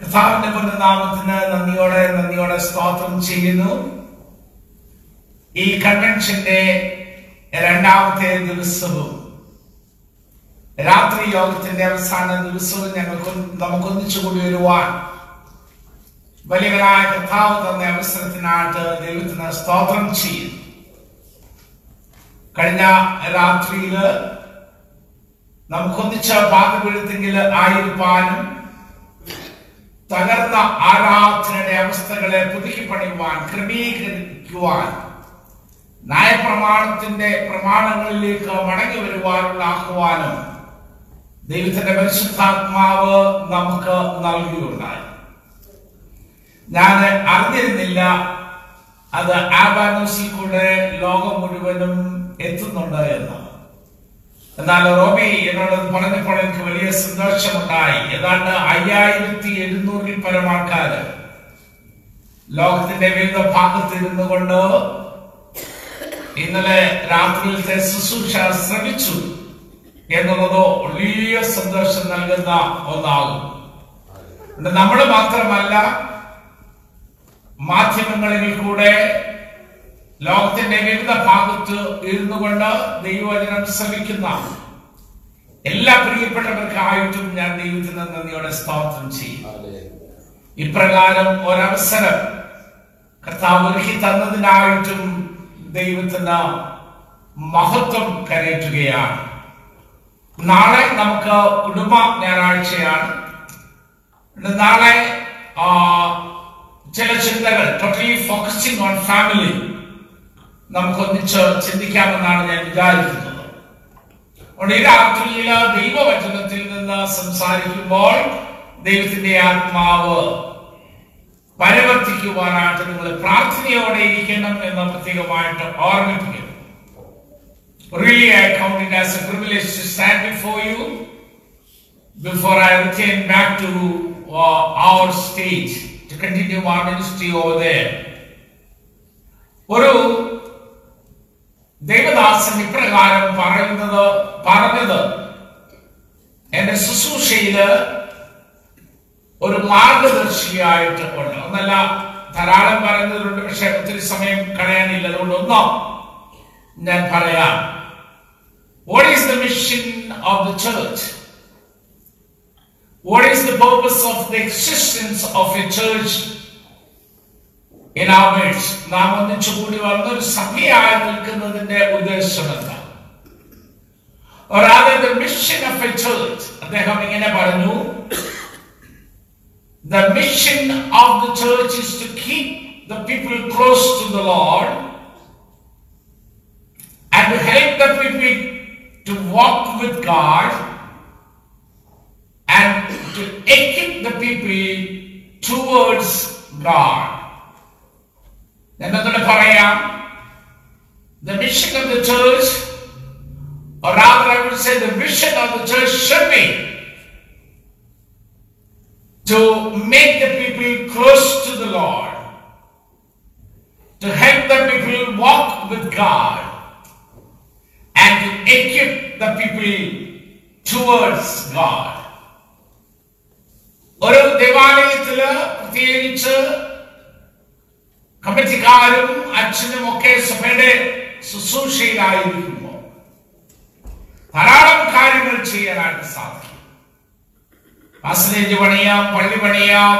കർത്താവിന്റെ പുനർനാമത്തിന് നന്ദിയോടെ നന്ദിയോടെ സ്തോത്രം ചെയ്യുന്നു. ഈ കൺവെൻഷന്റെ രണ്ടാമത്തെ ദിവസവും രാത്രി യോഗത്തിന്റെ അവസാന ദിവസവും ഞങ്ങൾക്ക് നമുക്കൊന്നിച്ചു കൂടി വരുവാൻ വലിയവനായ കർത്താവ് തന്ന അവസരത്തിനായിട്ട് ദൈവത്തിന് സ്തോത്രം ചെയ്യും കഴിഞ്ഞ രാത്രിയിൽ നമുക്കൊന്നിച്ച് പാതപീഠത്തെങ്കിൽ ആയിരിക്കാനും തകർന്ന ആരാധനയുടെ അവസ്ഥകളെ പുതുക്കി പണിയുവാൻ ക്രമീകരിക്കുവാൻ നയപ്രമാണത്തിന്റെ പ്രമാണങ്ങളിലേക്ക് മടങ്ങി വരുവാനുള്ള ആഹ്വാനം ദൈവത്തിന്റെ പരിശുദ്ധാത്മാവ് നമുക്ക് നൽകിയുണ്ടായി. ഞാൻ അറിഞ്ഞിരുന്നില്ല അത് ആബാനോസിൽ കൂടെ ലോകം മുഴുവനും എത്തുന്നുണ്ട് എന്ന്. എന്നാൽ റോബി എന്നോട് പറഞ്ഞപ്പോൾ എനിക്ക് വലിയ സന്തോഷമുണ്ടായി. ഏതാണ്ട് അയ്യായിരത്തി എഴുന്നൂറിൽ പരം ആൾക്കാർ ലോകത്തിന്റെ വിവിധ ഭാഗത്ത് ഇരുന്നു കൊണ്ട് ഇന്നലെ രാത്രിയിലത്തെ ശുശ്രൂഷ ശ്രമിച്ചു എന്നുള്ളത് വലിയ സന്തോഷം നൽകുന്ന ഒന്നാകും. നമ്മൾ മാത്രമല്ല മാധ്യമങ്ങളിൽ കൂടെ ലോകത്തിന്റെ വിവിധ ഭാഗത്ത് ഇരുന്നു കൊണ്ട് ദൈവവചനം ശ്രമിക്കുന്ന എല്ലാ പ്രിയപ്പെട്ടവർക്കായിട്ടും ഞാൻ ദൈവത്തിന് നന്ദിയോടെ സ്തോത്രം ചെയ്യും. ഇപ്രകാരം ഒരവസരം കർത്താവ് ഒരുക്കി തന്നതിനായിട്ടും ദൈവത്തിന് മഹത്വം കരയറ്റുകയാണ്. നാളെ നമുക്ക് കുടുംബ ഞായറാഴ്ചയാണ്. നാളെ ചില ചിന്തകൾ ടോട്ടലി ഫോക്കസിംഗ് ഓൺ ഫാമിലി നമുക്കൊന്നിച്ച് ചിന്തിക്കാമെന്നാണ് ഞാൻ വിചാരിക്കുന്നത് അതുകൊണ്ട് ഈ ദൈവവചനത്തിൽ നിന്ന് സംസാരിക്കുമ്പോൾ ദൈവത്തിന്റെ ആത്മാവ് പരിവർത്തിക്കുവാനായിട്ട് നിങ്ങൾ പ്രാർത്ഥനയോടെ ഇരിക്കണം എന്ന് പ്രത്യേകമായിട്ട് ഓർമ്മിപ്പിക്കുന്നു Really, I count it as a privilege to stand before you before I return back to uh, our stage to continue our ministry over there. ഒരു ദൈവദാസൻ ഇപ്രകാരം പറയുന്നത് പറഞ്ഞത്. എന്റെ ശുശ്രൂഷയിൽ ഒരു മാർഗദർശിയായിട്ട് ഉണ്ട്. ഒന്നല്ല ധാരാളം പറയുന്നതിലുണ്ട് പക്ഷെ ഒത്തിരി സമയം കളയാനില്ല. അതുകൊണ്ട് ഒന്നോ ഞാൻ പറയാം. What is the mission of the church what is the purpose of the existence of a church in our midst നാം ഒന്നിച്ചു കൂടി വന്ന ഒരു സഭയായി നിൽക്കുന്നതിന്റെ ഉദ്ദേശം എന്താ or rather the mission of a church അദ്ദേഹം ഇങ്ങനെ പറഞ്ഞു the mission of the church is to keep the people close to the Lord and to help the people to walk with God and to equip the people towards God. എന്നൊക്കെ പറയാം the mission of the church or rather I would say the vision of the church should be to make the people close to the Lord to help the people walk with God and to equip the people towards God ഒരു ദേവാലയത്തില് പ്രത്യേകിച്ച് കമ്മിറ്റിക്കാരും അച്ഛനും ഒക്കെ സഭയുടെ ശുശ്രൂഷയിലായിരിക്കുമ്പോൾ ധാരാളം കാര്യങ്ങൾ ചെയ്യാനായിട്ട് സാധിക്കും. പാസനേജ് പണിയാം പള്ളി പണിയാം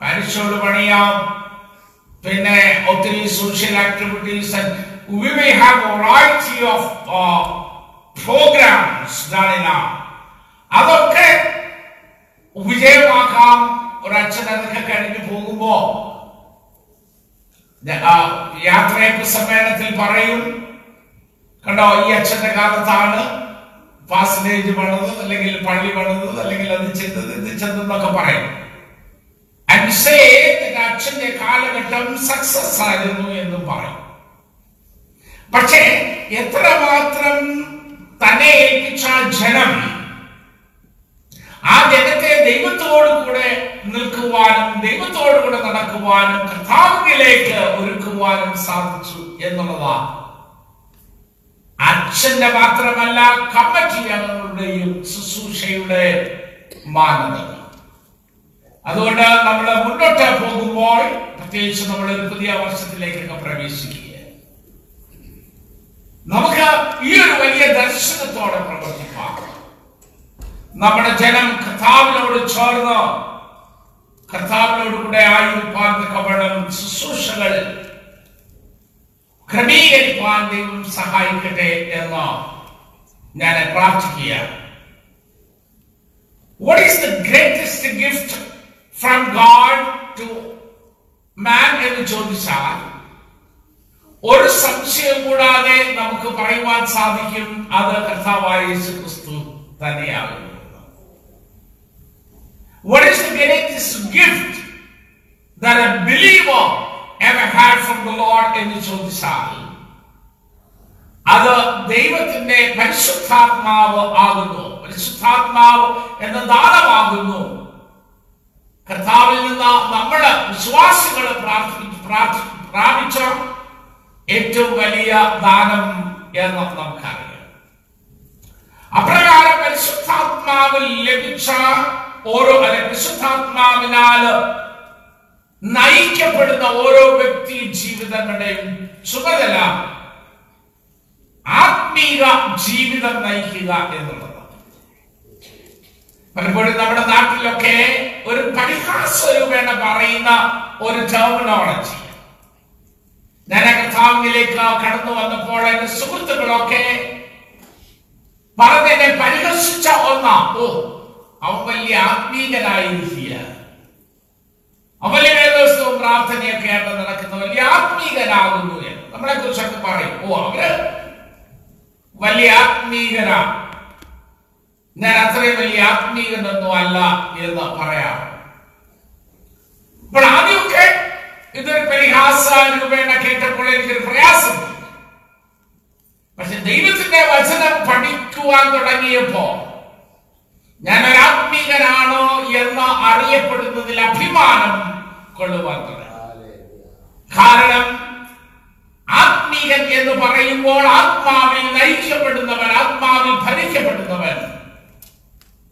പാരിഷോട് പണിയാം പിന്നെ ഒത്തിരി social activities we may have a variety of uh, programs done in our അതൊക്കെ വിജയമാക്കാം ഒരച്ഛൻ അതൊക്കെ കഴിഞ്ഞു പോകുമ്പോ ഞ- ആ, യാത്രയപ്പ് സമ്മേളനത്തിൽ പറയും കണ്ടോ ഈ അച്ഛന്റെ കാലത്താണ് പാസനേജ് പണിത് അല്ലെങ്കിൽ പള്ളി പണിത് അല്ലെങ്കിൽ അത് ചെയ്തത് ഇത് ചെന്നൊക്കെ പറയും. അച്ഛന്റെ കാലഘട്ടം സക്സസ് ആയിരുന്നു എന്നും പറയും. പക്ഷേ എത്രമാത്രം തന്നെ ഏൽപ്പിച്ച ജനം ആ ജനത്തെ ദൈവത്തോടു കൂടെ നിൽക്കുവാനും ദൈവത്തോടു കൂടെ നടക്കുവാനും കർത്താവിലേക്ക് ഒരുക്കുവാനും സാധിച്ചു എന്നുള്ളതാണ് അച്ഛന്റെ മാത്രമല്ല കമ്മിറ്റി അംഗങ്ങളുടെയും ശുശ്രൂഷയുടെ മാനദണ്ഡം. അതുകൊണ്ട് നമ്മൾ മുന്നോട്ട് പോകുമ്പോൾ പ്രത്യേകിച്ച് നമ്മൾ ഒരു പുതിയ വർഷത്തിലേക്കൊക്കെ പ്രവേശിക്കുക നമുക്ക് ഈ ഒരു വലിയ ദർശനത്തോടെ പ്രവർത്തിക്കാം. നമ്മുടെ ജനം കർത്താവിനോട് ചേർന്ന് കർത്താവിനോട് കൂടെ ആയിരിക്കാൻ കവണം ശുശ്രൂഷകൾ ക്രമീകരിക്കാൻ ദൈവം സഹായിക്കട്ടെ എന്ന് ഞാൻ പ്രാർത്ഥിക്കുകയാണ്. What is the greatest gift from God to man എന്ന് ചോദിച്ചാൽ ഒരു സംശയം കൂടാതെ നമുക്ക് പറയുവാൻ സാധിക്കും അത് കർത്താവായ യേശു ക്രിസ്തു തന്നെയാകുന്നു. What is the greatest gift that a believer ever had from the Lord എന്ന് ചോദിച്ചാൽ അത് ദൈവത്തിന്റെ പരിശുദ്ധാത്മാവ് ആകുന്നു. പരിശുദ്ധാത്മാവ് എന്ന ദാനമാകുന്നു കർത്താവിൽ നിന്ന് നമ്മുടെ വിശ്വാസികൾ പ്രാപിച്ച ഏറ്റവും വലിയ ദാനം എന്ന് നമുക്കറിയാം. അപ്രകാരം പരിശുദ്ധാത്മാവ് ലഭിച്ച ഓരോ അല്ലെ വിശുദ്ധാത്മാവിനാൽ നയിക്കപ്പെടുന്ന ഓരോ വ്യക്തി ജീവിതങ്ങളുടെയും ചുമതല ആത്മീക ജീവിതം നയിക്കുക എന്നുള്ളതാണ്. പലപ്പോഴും നമ്മുടെ നാട്ടിലൊക്കെ ഒരു പരിഹാസരൂപേണ പറയുന്ന ഒരു ടെർമിനോളജി ഞാൻ കടന്നു വന്നപ്പോൾ എന്റെ സുഹൃത്തുക്കളൊക്കെ പറഞ്ഞതിനെ പരിഹസിച്ച ഒന്നാ. ഓ അവൻ വലിയ ആത്മീകനായിരിക്കുക അവൻ ഏഴ് ദിവസവും പ്രാർത്ഥനയൊക്കെ ആയിട്ട് നടക്കുന്ന വലിയ ആത്മീകനാകുന്നു എന്ന് നമ്മളെ കുറിച്ചൊക്കെ പറയും. ഓ അവർ വലിയ ആത്മീകനാ. ഞാൻ അത്രയും വലിയ ആത്മീകനൊന്നും അല്ല എന്ന് പറയാം. അപ്പോൾ ആദ്യമൊക്കെ ഇതൊരു പരിഹാസ രൂപേണ കേട്ടപ്പോൾ എനിക്കൊരു പ്രയാസം പക്ഷെ ദൈവത്തിന്റെ വചനം പഠിക്കുവാൻ തുടങ്ങിയപ്പോ ഞാൻ ഒരു ആത്മീകനാണോ എന്ന് അറിയപ്പെടുന്നതിൽ അഭിമാനം കൊള്ളുവാൻ കാരണം ആത്മീകൻ എന്ന് പറയുമ്പോൾ ആത്മാവിൽ നയിക്കപ്പെടുന്നവൻ ആത്മാവിൽ ഭരിക്കപ്പെടുന്നവൻ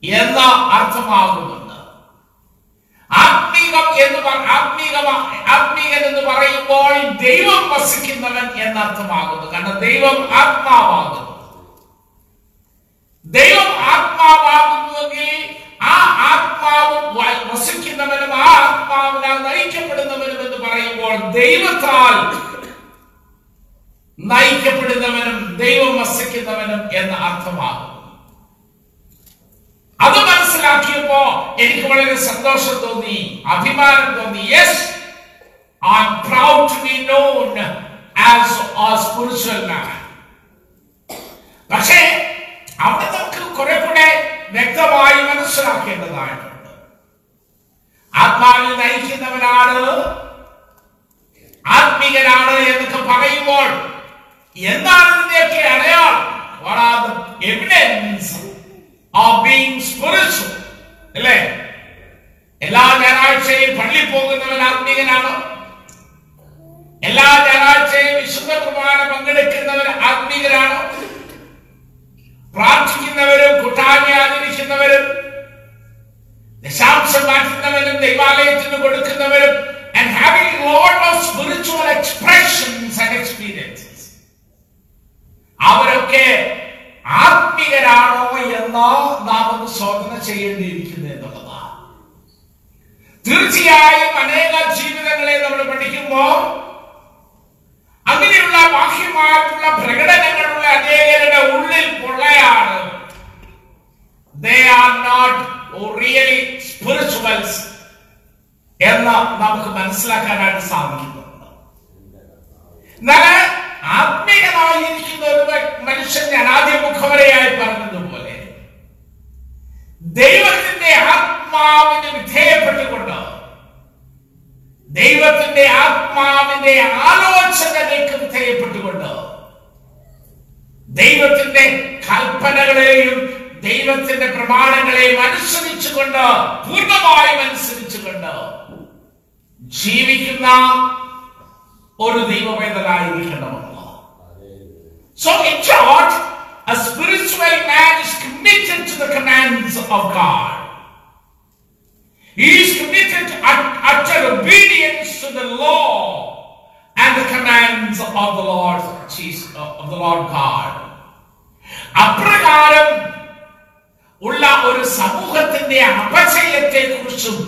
എന്ന അർത്ഥമാകുന്നുണ്ട്. ആത്മീകം എന്ന് ആത്മീകമ ആത്മീകൻ എന്ന് പറയുമ്പോൾ ദൈവം വസിക്കുന്നവൻ എന്നർത്ഥമാകുന്നു. കാരണം ദൈവം ആത്മാവാകുന്നു. ദൈവം ആത്മാവാകുന്നുവെങ്കിൽ ആ ആത്മാവ് വസിക്കുന്നവനും ആ ആത്മാവിനാൽ നയിക്കപ്പെടുന്നവനും എന്ന് പറയുമ്പോൾ ദൈവത്താൽ നയിക്കപ്പെടുന്നവനും ദൈവം വസിക്കുന്നവനും എന്ന അർത്ഥമാകും. അത് മനസ്സിലാക്കിയപ്പോ എനിക്ക് വളരെ സന്തോഷം തോന്നി അഭിമാനം തോന്നി. Yes I'm proud to be known as spiritual man. പക്ഷേ അവിടെ നമുക്ക് കുറെ കൂടെ വ്യക്തമായി മനസ്സിലാക്കേണ്ടതായിട്ടുണ്ട് ആത്മാവിൽ നയിക്കുന്നവനാണ് ആത്മീകനാണ് എന്നൊക്കെ പറയുമ്പോൾ എന്താണ് ഇതിന്റെയൊക്കെ അടയാളം? എവിഡൻസ് അല്ലേ? എല്ലാ ഞായറാഴ്ചയും പള്ളി പോകുന്നവൻ ആത്മീകനാണ് എല്ലാ ഞായറാഴ്ചയും വിശുദ്ധ കുർബാന പങ്കെടുക്കുന്നവൻ പ്രാർത്ഥിക്കുന്നവരും കൂട്ടായ്മ ആചരിക്കുന്നവരും ദശാംശം മാറ്റുന്നവരും ദൈവാലയത്തിന് കൊടുക്കുന്നവരും and having lot of spiritual expressions and experiences. അവരൊക്കെ ആത്മീകരാണോ എന്ന് നാം ഒന്ന് ശോധന ചെയ്യേണ്ടിയിരിക്കുന്നു എന്നുള്ളതാണ്. തീർച്ചയായും അനേക ജീവിതങ്ങളെ നമ്മൾ പഠിക്കുമ്പോൾ അങ്ങനെയുള്ള ബാഹ്യമായിട്ടുള്ള പ്രകടനങ്ങളുള്ള അനേകരുടെ ഉള്ളിൽ പൊള്ളയാണ്. They are not really spirituals എന്ന് നമുക്ക് മനസ്സിലാക്കാനായിട്ട് സാധിക്കുന്നു. എന്നാൽ ആത്മീയമായിരിക്കുന്ന ഒരു മനുഷ്യൻ ഞാൻ ആദ്യം മുഖവരയായി പറഞ്ഞതുപോലെ ദൈവത്തിന്റെ ആത്മാവിന് വിധേയപ്പെട്ടുകൊണ്ട് ദൈവത്തിന്റെ ആത്മാവിന്റെ ആലോചനകൾക്ക് വിധേയപ്പെട്ടുകൊണ്ട് ദൈവത്തിന്റെ കൽപ്പനകളെയും ദൈവത്തിന്റെ പ്രമാണങ്ങളെയും അനുസരിച്ചുകൊണ്ട് പൂർണമായും അനുസരിച്ചുകൊണ്ട് ജീവിക്കുന്ന ഒരു ദൈവവേദനായിരിക്കണമെന്ന് so it short, a spiritual man is committed to the. He is committed to utter obedience to the law and the commands of the Lord Jesus, of the Lord God. അപ്രകാരം ഉള്ള ഒരു സമൂഹത്തിന്റെ അപചയത്തെ കുറിച്ചും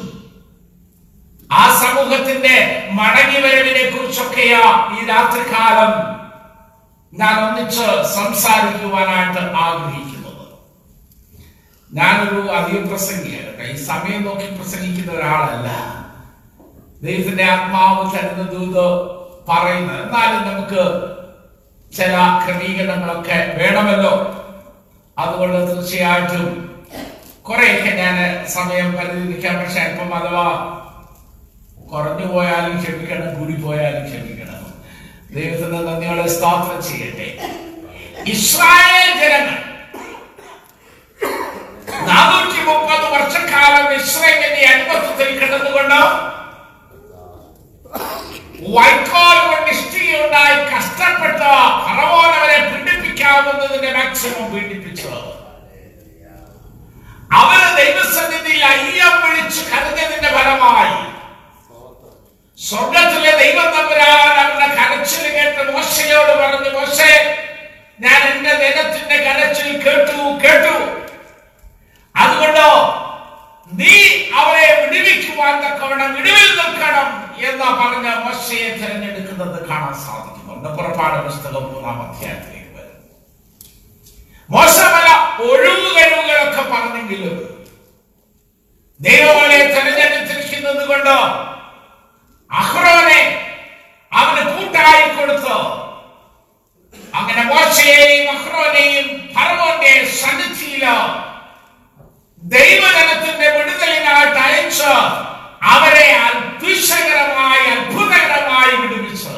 ആ സമൂഹത്തിന്റെ മടങ്ങിവരവിനെ കുറിച്ചൊക്കെയാ ഈ രാത്രികാലം ഞാൻ ഒന്നിച്ച് സംസാരിക്കുവാനായിട്ട് ആഗ്രഹിക്കുന്നത് ഞാനൊരു അധികം പ്രസംഗിയാണ് കേട്ടോ. ഈ സമയം നോക്കി പ്രസംഗിക്കുന്ന ഒരാളല്ല. ദൈവത്തിന്റെ ആത്മാവ് തരുന്ന ദൂത് പറയുന്നത് എന്നാലും നമുക്ക് ചില ക്രമീകരണങ്ങളൊക്കെ വേണമല്ലോ. അതുകൊണ്ട് തീർച്ചയായിട്ടും കുറെയൊക്കെ ഞാൻ സമയം പരിധിക്കാം പക്ഷെ അല്പം അഥവാ കുറഞ്ഞു പോയാലും ക്ഷമിക്കണം കൂടി പോയാലും ക്ഷമിക്കണം. ദൈവത്തിന് നന്ദിയോടെ സ്ഥാപനം ചെയ്യട്ടെ. ഇസ്രായേൽ ജനങ്ങൾ നാനൂറ്റി മുപ്പത് വർഷക്കാലം ഇസ്രേലിന്റെ അൻപത്വത്തിൽ കിടന്നുകൊണ്ട് വൈക്കോൽ കൊണ്ട് ഇഷ്ടികയുണ്ടായി കഷ്ടപ്പെട്ട ഫറവോൻ അവരെ പീഡിപ്പിക്കാവുന്നതിന്റെ മാക്സിമം പീഡിപ്പിച്ചത്. അവർ ദൈവസന്നിധിയിൽ അയ്യം വിളിച്ചു കരഞ്ഞതിന്റെ ഫലമായി. സ്വർഗത്തിലെ ദൈവം തമ്പുരാൻ അവരുടെ കരച്ചിൽ കേട്ട് മോശയോട് പറഞ്ഞു മോശേ ഞാൻ എന്റെ ദിനത്തിന്റെ കരച്ചിൽ കേട്ടു കേട്ടു. അതുകൊണ്ട് നീ അവരെ വിടുവിക്കുവാൻ തക്കവണ്ണം വിടുവിൽ നിൽക്കണം എന്ന് പറഞ്ഞ മോശയെ തിരഞ്ഞെടുക്കുന്നത് കാണാൻ സാധിക്കുന്നുണ്ട് പുറപ്പാട് പുസ്തകം മൂന്നാം അധ്യായത്തിലേക്ക് വരും. മോശ പല ഒഴിവുകഴിവുകളൊക്കെ പറഞ്ഞെങ്കിലും ദൈവങ്ങളെ തിരഞ്ഞെടുത്തിരിക്കുന്നത് കൊണ്ട് അഹ്റോനെ അവന് കൂട്ടായി കൊടുത്തു അങ്ങനെ മോശയെയും അഹ്റോനെയും ഫറവോന്റെ സന്നിധിയിൽ ദൈവജനത്തിന്റെ വിടുതലിനായിട്ട് അയച്ച് അവരെ അത്ഭുതകരമായി അത്ഭുതകരമായി വിടുവിച്ചു.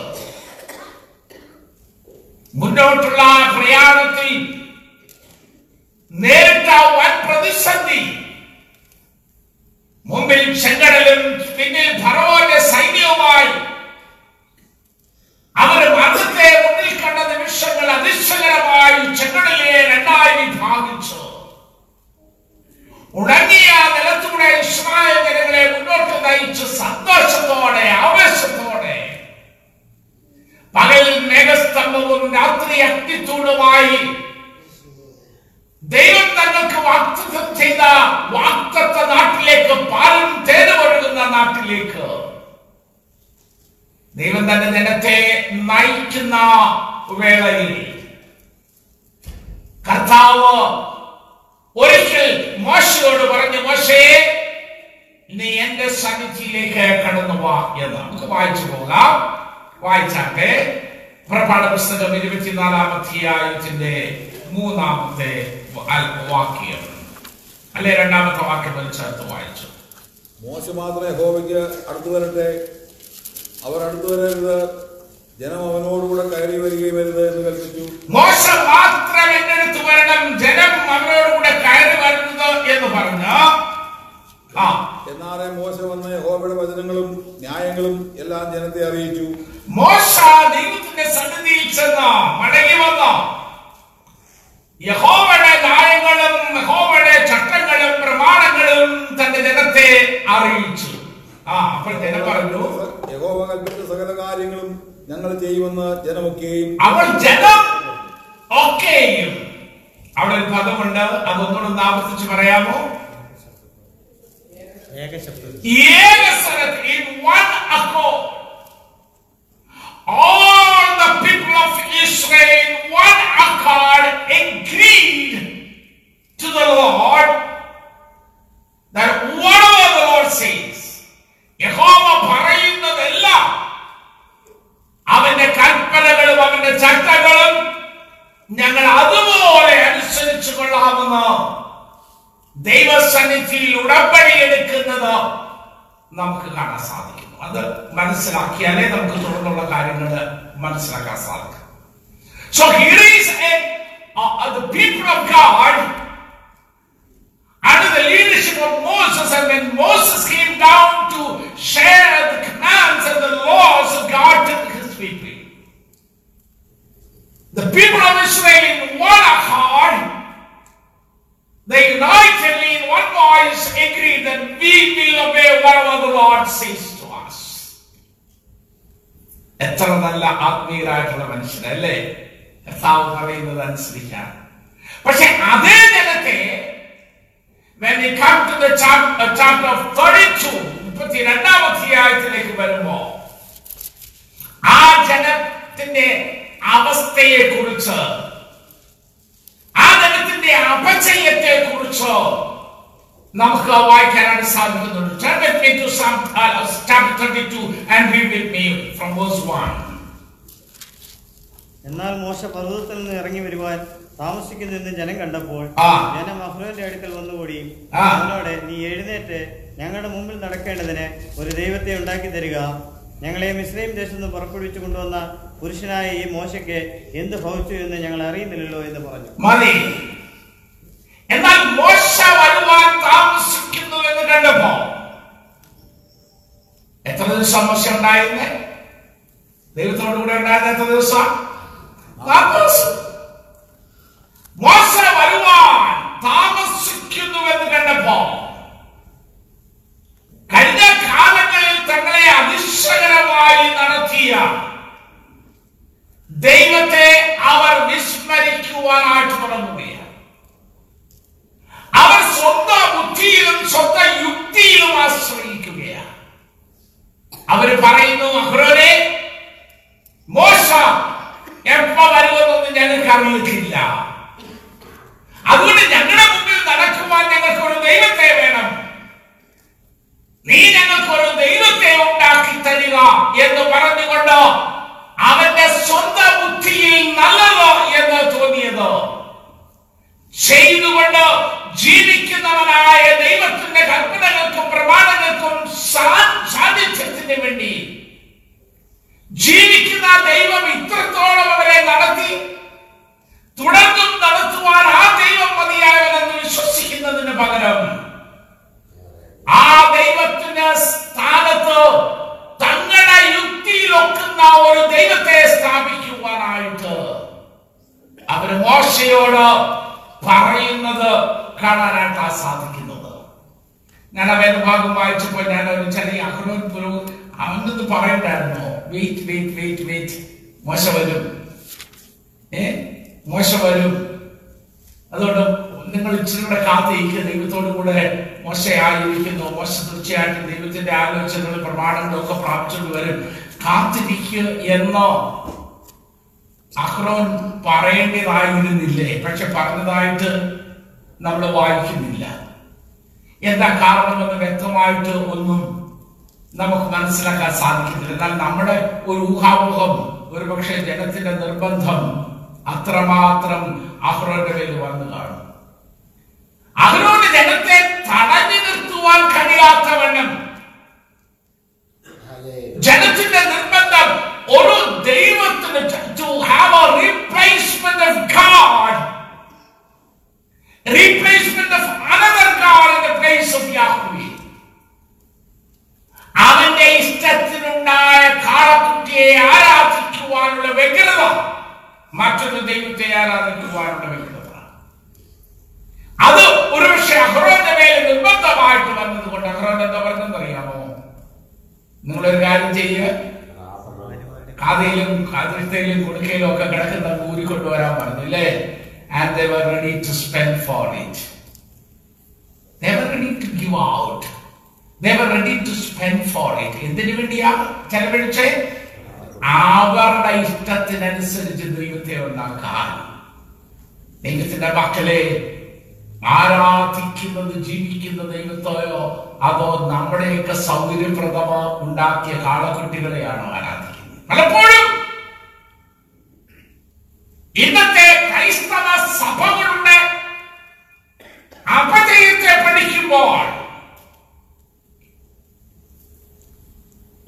മുന്നോട്ടുള്ള പ്രയാണത്തിൽ നേരിട്ട വൻ പ്രതിസന്ധി. മുമ്പിൽ ചെങ്കടലും പിന്നിൽ ഫറവോന്റെ സൈന്യവുമായി അവർ മതത്തെ മുന്നിൽ കണ്ട നിമിഷങ്ങൾ അതിശയകരമായി ചെങ്കടലിനെ രണ്ടായി വിഭാഗിച്ചു. ഉണങ്ങിയ നിലത്തൂടെ ഇസ്രായേൽ ജനങ്ങളെ മുന്നോട്ട് നയിച്ച് സന്തോഷത്തോടെ ആവേശത്തോടെ. പകൽ മേഘസ്തംഭവും രാത്രി അഗ്നിത്തൂണുമായി ദൈവം തങ്ങൾക്ക് വാക്തത്വം ചെയ്ത വാക്തത്വ നാട്ടിലേക്ക് പാലും തേനും നാട്ടിലേക്ക്. ദൈവം തന്റെ ജനത്തെ നയിക്കുന്ന വേളയിൽ കർത്താവ് ഒരിക്കൽ മോശയോട് പറഞ്ഞു മോശേ നീ എന്റെ സന്നിധിയിലേക്ക് കടന്നു വാ എന്ന് നമുക്ക് വായിച്ചു പോകാം. വായിച്ചാട്ടെ. പുറപ്പാട് പുസ്തകം ഇരുപത്തിനാലാം അധ്യായത്തിന്റെ മൂന്നാമത്തെ വാക്യം. അല്ലെ? രണ്ടാമത്തെ വാക്യം ചേർത്ത് വായിച്ചു. മോശം മാത്രമേ യഹോവയ്ക്ക് അടുത്തു വരട്ടെ. അവർ അടുത്തു വരരുത്. ജനം അവനോടുകൂടെ കയറി വരികയും വരുത് എന്ന് കൽപ്പിച്ചു. മോശ മാത്രം എന്റെ അടുത്ത് വരണം ജനം അവനോടുകൂടെ കയറി വരുന്നത് എന്ന് പറഞ്ഞു. എന്നാറെ മോശ വന്ന് യഹോവയുടെ വചനങ്ങളും ന്യായങ്ങളും എല്ലാം ജനത്തെ അറിയിച്ചു. മോശ ദൈവത്തിന്റെ സന്നിധിയിൽ ചെന്ന മടങ്ങി വന്ന യഹോബയുടെ ന്യായങ്ങളും യഹോബയുടെ ചട്ടങ്ങളും പ്രമാണങ്ങളും തന്റെ ജനത്തെ അറിയിച്ചു. ആ അപ്പോൾ ജനം പറഞ്ഞു യഹോബ കൽപ്പിച്ച സകല കാര്യങ്ങളും ഞങ്ങൾ ചെയ്യുമെന്ന് ജനമൊക്കെയും അവൾ ജനം ഒക്കെയും. അവിടെ ഒരു പദമുണ്ട്. അതൊന്നുകൂടെ ആവർത്തിച്ച് പറയാമോ? പറയുന്നതെല്ലാം അവന്റെ കൽപ്പനകളും അവന്റെ ചട്ടങ്ങളും ഞങ്ങൾ അതുപോലെ അനുസരിച്ചു കൊള്ളാവുന്ന. ദൈവസന്നിധിയിൽ ഉടമ്പടി എടുക്കുന്നത് നമുക്ക് കാണാൻ സാധിക്കും അത് മനസ്സിലാക്കിയാലേ നമുക്ക് തുടർന്നുള്ള കാര്യങ്ങൾ മനസ്സിലാക്കാൻ സാധിക്കും. So here's people of God Under the leadership of Moses, and when Moses came down to share the commands and the laws of God to his the people of Israel in one accord, they unitedly in one voice agreed that we will obey God says to us. എത്ര നല്ല ആത്മീയരായിട്ടുള്ള മനുഷ്യരല്ലേ കർത്താവ് പറയുന്നത് അനുസരിക്കാൻ പക്ഷെ അതേ ജനത്തെ when we come to the chapter, chapter of 32 മുപ്പത്തിരണ്ടാം അധ്യായത്തിലേക്ക് വരുമ്പോ ആ ജനത്തിന്റെ അവസ്ഥയെ കുറിച്ച് ആ ജനത്തിന്റെ അപചയത്തെ കുറിച്ച് നമുക്ക് വായിക്കാനായിട്ട് സാധിക്കുന്നുണ്ട് Turn with me to Psalm uh, chapter 32 and read with me from verse 1. എന്നാൽ മോശ പർവതത്തിൽ നിന്ന് ഇറങ്ങി വരുവാൻ താമസിക്കുന്നെന്ന് ജനം കണ്ടപ്പോൾ. ജനം അഹ്റോന്റെ അടുക്കൽ വന്നുകൂടി. അവനോട് നീ എഴുന്നേറ്റ് ഞങ്ങളുടെ മുമ്പിൽ നടക്കേണ്ടതിന് ഒരു ദൈവത്തെ ഉണ്ടാക്കി തരിക ഞങ്ങളെ മിശ്രയും ദേശത്ത് നിന്ന് പുറപ്പെടുവിച്ചു കൊണ്ടുവന്ന പുരുഷനായ ഈ മോശയ്ക്ക് എന്ത് ഭവിച്ചു എന്ന് ഞങ്ങൾ അറിയുന്നില്ലല്ലോ എന്ന് പറഞ്ഞു. മതി. എന്നാൽ മോശ വരുവാൻ താമസിക്കുന്നു എന്ന് കണ്ടപ്പോ എത്ര ദിവസം മോശ ഉണ്ടായിരുന്നേ? ദൈവത്തോടു കൂടെ ഉണ്ടായിരുന്ന എത്ര ദിവസം. മോശ വരുവാൻ താമസിക്കുന്നു എന്ന് കണ്ടപ്പോ കഴിഞ്ഞ കാലങ്ങളിൽ തങ്ങളെ നടത്തിയ ദൈവത്തെ അവർ വിസ്മരിക്കുവാനായിട്ട് തുടങ്ങുകയാണ്. അവർ സ്വന്തം ബുദ്ധിയിലും സ്വന്തം യുക്തിയിലും ആശ്രയിക്കുകയാണ്. അവർ പറയുന്നു അഹ്റോനെ മോശ എപ്പ വരുമെന്നൊന്നും ഞങ്ങൾക്ക് അറിയത്തില്ല അതുകൊണ്ട് ഞങ്ങളുടെ മുമ്പിൽ നടക്കുവാൻ ഞങ്ങൾക്ക് ഒരു ദൈവത്തെ വേണം. നീ ഞങ്ങൾക്കൊരു ദൈവത്തെ ഉണ്ടാക്കി തരിക എന്ന് പറഞ്ഞുകൊണ്ട് അവന്റെ സ്വന്തം ബുദ്ധിയിൽ നല്ലത് എന്ന് തോന്നിയത്. ചെയ്തുകൊണ്ട് ജീവിക്കുന്നവനായ ദൈവത്തിന്റെ കൽപ്പനകൾക്കും പ്രമാണങ്ങൾക്കും സാന്നിധ്യത്തിന് വേണ്ടി ജീവിക്കുന്ന ദൈവം ഇത്രത്തോളം അവരെ നടത്തി തുടർന്നും നടത്തുവാൻ ആ ദൈവം മതിയായവനെന്ന് വിശ്വസിക്കുന്നതിന് പകരം ആ ദൈവത്തിന് സ്ഥാനത്ത് തങ്ങളുടെ യുക്തിയിലൊക്കുന്ന ഒരു ദൈവത്തെ സ്ഥാപിക്കുവാനായിട്ട് അവർ മോശയോട് പറയുന്നത് കാണാനായിട്ട് സാധിക്കുന്നത്. ഞാൻ ആ ഭാഗം വായിച്ചപ്പോൾ ഞാൻ ഒരു ചെറിയ അഹ്റോൻ പുരു അവനൊന്ന് പറയണ്ടായിരുന്നു. വെയിറ്റ് വെയിറ്റ് വെയിറ്റ് വെയിറ്റ് മോശ വരും. ഏ? മോശ വരും. അതുകൊണ്ട് നിങ്ങൾ ഇച്ചിരി കൂടെ കാത്തിരിക്കുക ദൈവത്തോടു കൂടെ മോശയായിരിക്കുന്നു. മോശ തീർച്ചയായിട്ടും ദൈവത്തിന്റെ ആലോചനകളും പ്രമാണങ്ങളും ഒക്കെ പ്രാപിച്ചുകൊണ്ട് വരും. കാത്തിരിക്കുക എന്നോ അഹ്റോൻ പറയേണ്ടതായിരുന്നില്ലേ? പക്ഷെ പറഞ്ഞതായിട്ട് നമ്മൾ വായിക്കുന്നില്ല. എന്താ കാരണമെന്ന് വ്യക്തമായിട്ട് ഒന്നും നമുക്ക് മനസ്സിലാക്കാൻ സാധിക്കുന്നില്ല. എന്നാൽ നമ്മുടെ ഒരു ഊഹാമുഖം ഒരുപക്ഷെ ജനത്തിന്റെ നിർബന്ധം അത്രമാത്രം അഹ്റോന്റെ പേര് വന്നു കാണും. അഹ്റോന് ജനത്തെ തടഞ്ഞു നിർത്തുവാൻ കഴിയാത്തവണ്ണം ജനത്തിന്റെ നിർബന്ധം ഒരു ദൈവത്തിന് to have a replacement of God replacement of another god in the place of Yahweh അവന്റെ ഇഷ്ടത്തിനുണ്ടായ കാളക്കുട്ടിയെ ആരാധിക്കുവാനുള്ള വ്യഗ്രത മറ്റൊരു ദൈവത്തെ ആരാധിക്കുവാനുള്ള വ്യക്തമാണ് അത് ഒരുപക്ഷെ അഹ്റോന്റെ മേലെ നിർബന്ധമായിട്ട് വന്നത് കൊണ്ട് അഹ്റോൻ എന്താ പറഞ്ഞെന്ന് അറിയാമോ? നിങ്ങളൊരു കാര്യം ചെയ്യുക കാതയിലും കാതിരത്തയിലും കൊടുക്കയിലും ഒക്കെ കിടക്കുന്ന ഊരി കൊണ്ടുവരാൻ പറഞ്ഞു അല്ലേ and they were ready to spend for it. They were ready to give out. They were ready to spend for it. എന്തിനു വേണ്ടിയാണ് ചെലവഴിച്ച്? അവരുടെ ഇഷ്ടത്തിനനുസരിച്ച് ദൈവത്തെ ഉണ്ടാക്കാൻ. ദൈവത്തിന്റെ മക്കളെ ആരാധിക്കുന്നത് ജീവിക്കുന്ന ദൈവത്തെയോ അതോ നമ്മുടെയൊക്കെ സൗകര്യപ്രദമ ഉണ്ടാക്കിയ കാളക്കുട്ടികളെയാണോ ആരാധിക്കുന്നത്? പലപ്പോഴും ഇന്നത്തെ ക്രൈസ്തവ സഭകളുടെ അപജയത്തെ പഠിക്കുമ്പോൾ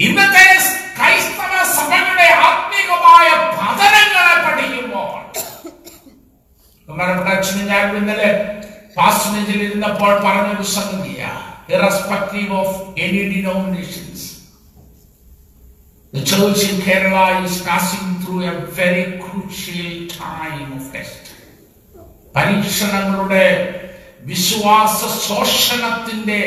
ഇന്നത്തെ ആത്മീകമായ പതനങ്ങളെ പഠിക്കുമ്പോൾ. ബഹുമാനപ്പെട്ട അച്ഛനും ഞാൻ ഇന്നലെ പാസ്റ്റേജിൽ ഇരുന്നപ്പോൾ പറഞ്ഞൊരു irrespective of any denominations The church in Kerala is passing through a very crucial time of test. പരീക്ഷണങ്ങളുടെ വിശ്വാസ ശോഷണത്തിന്റെ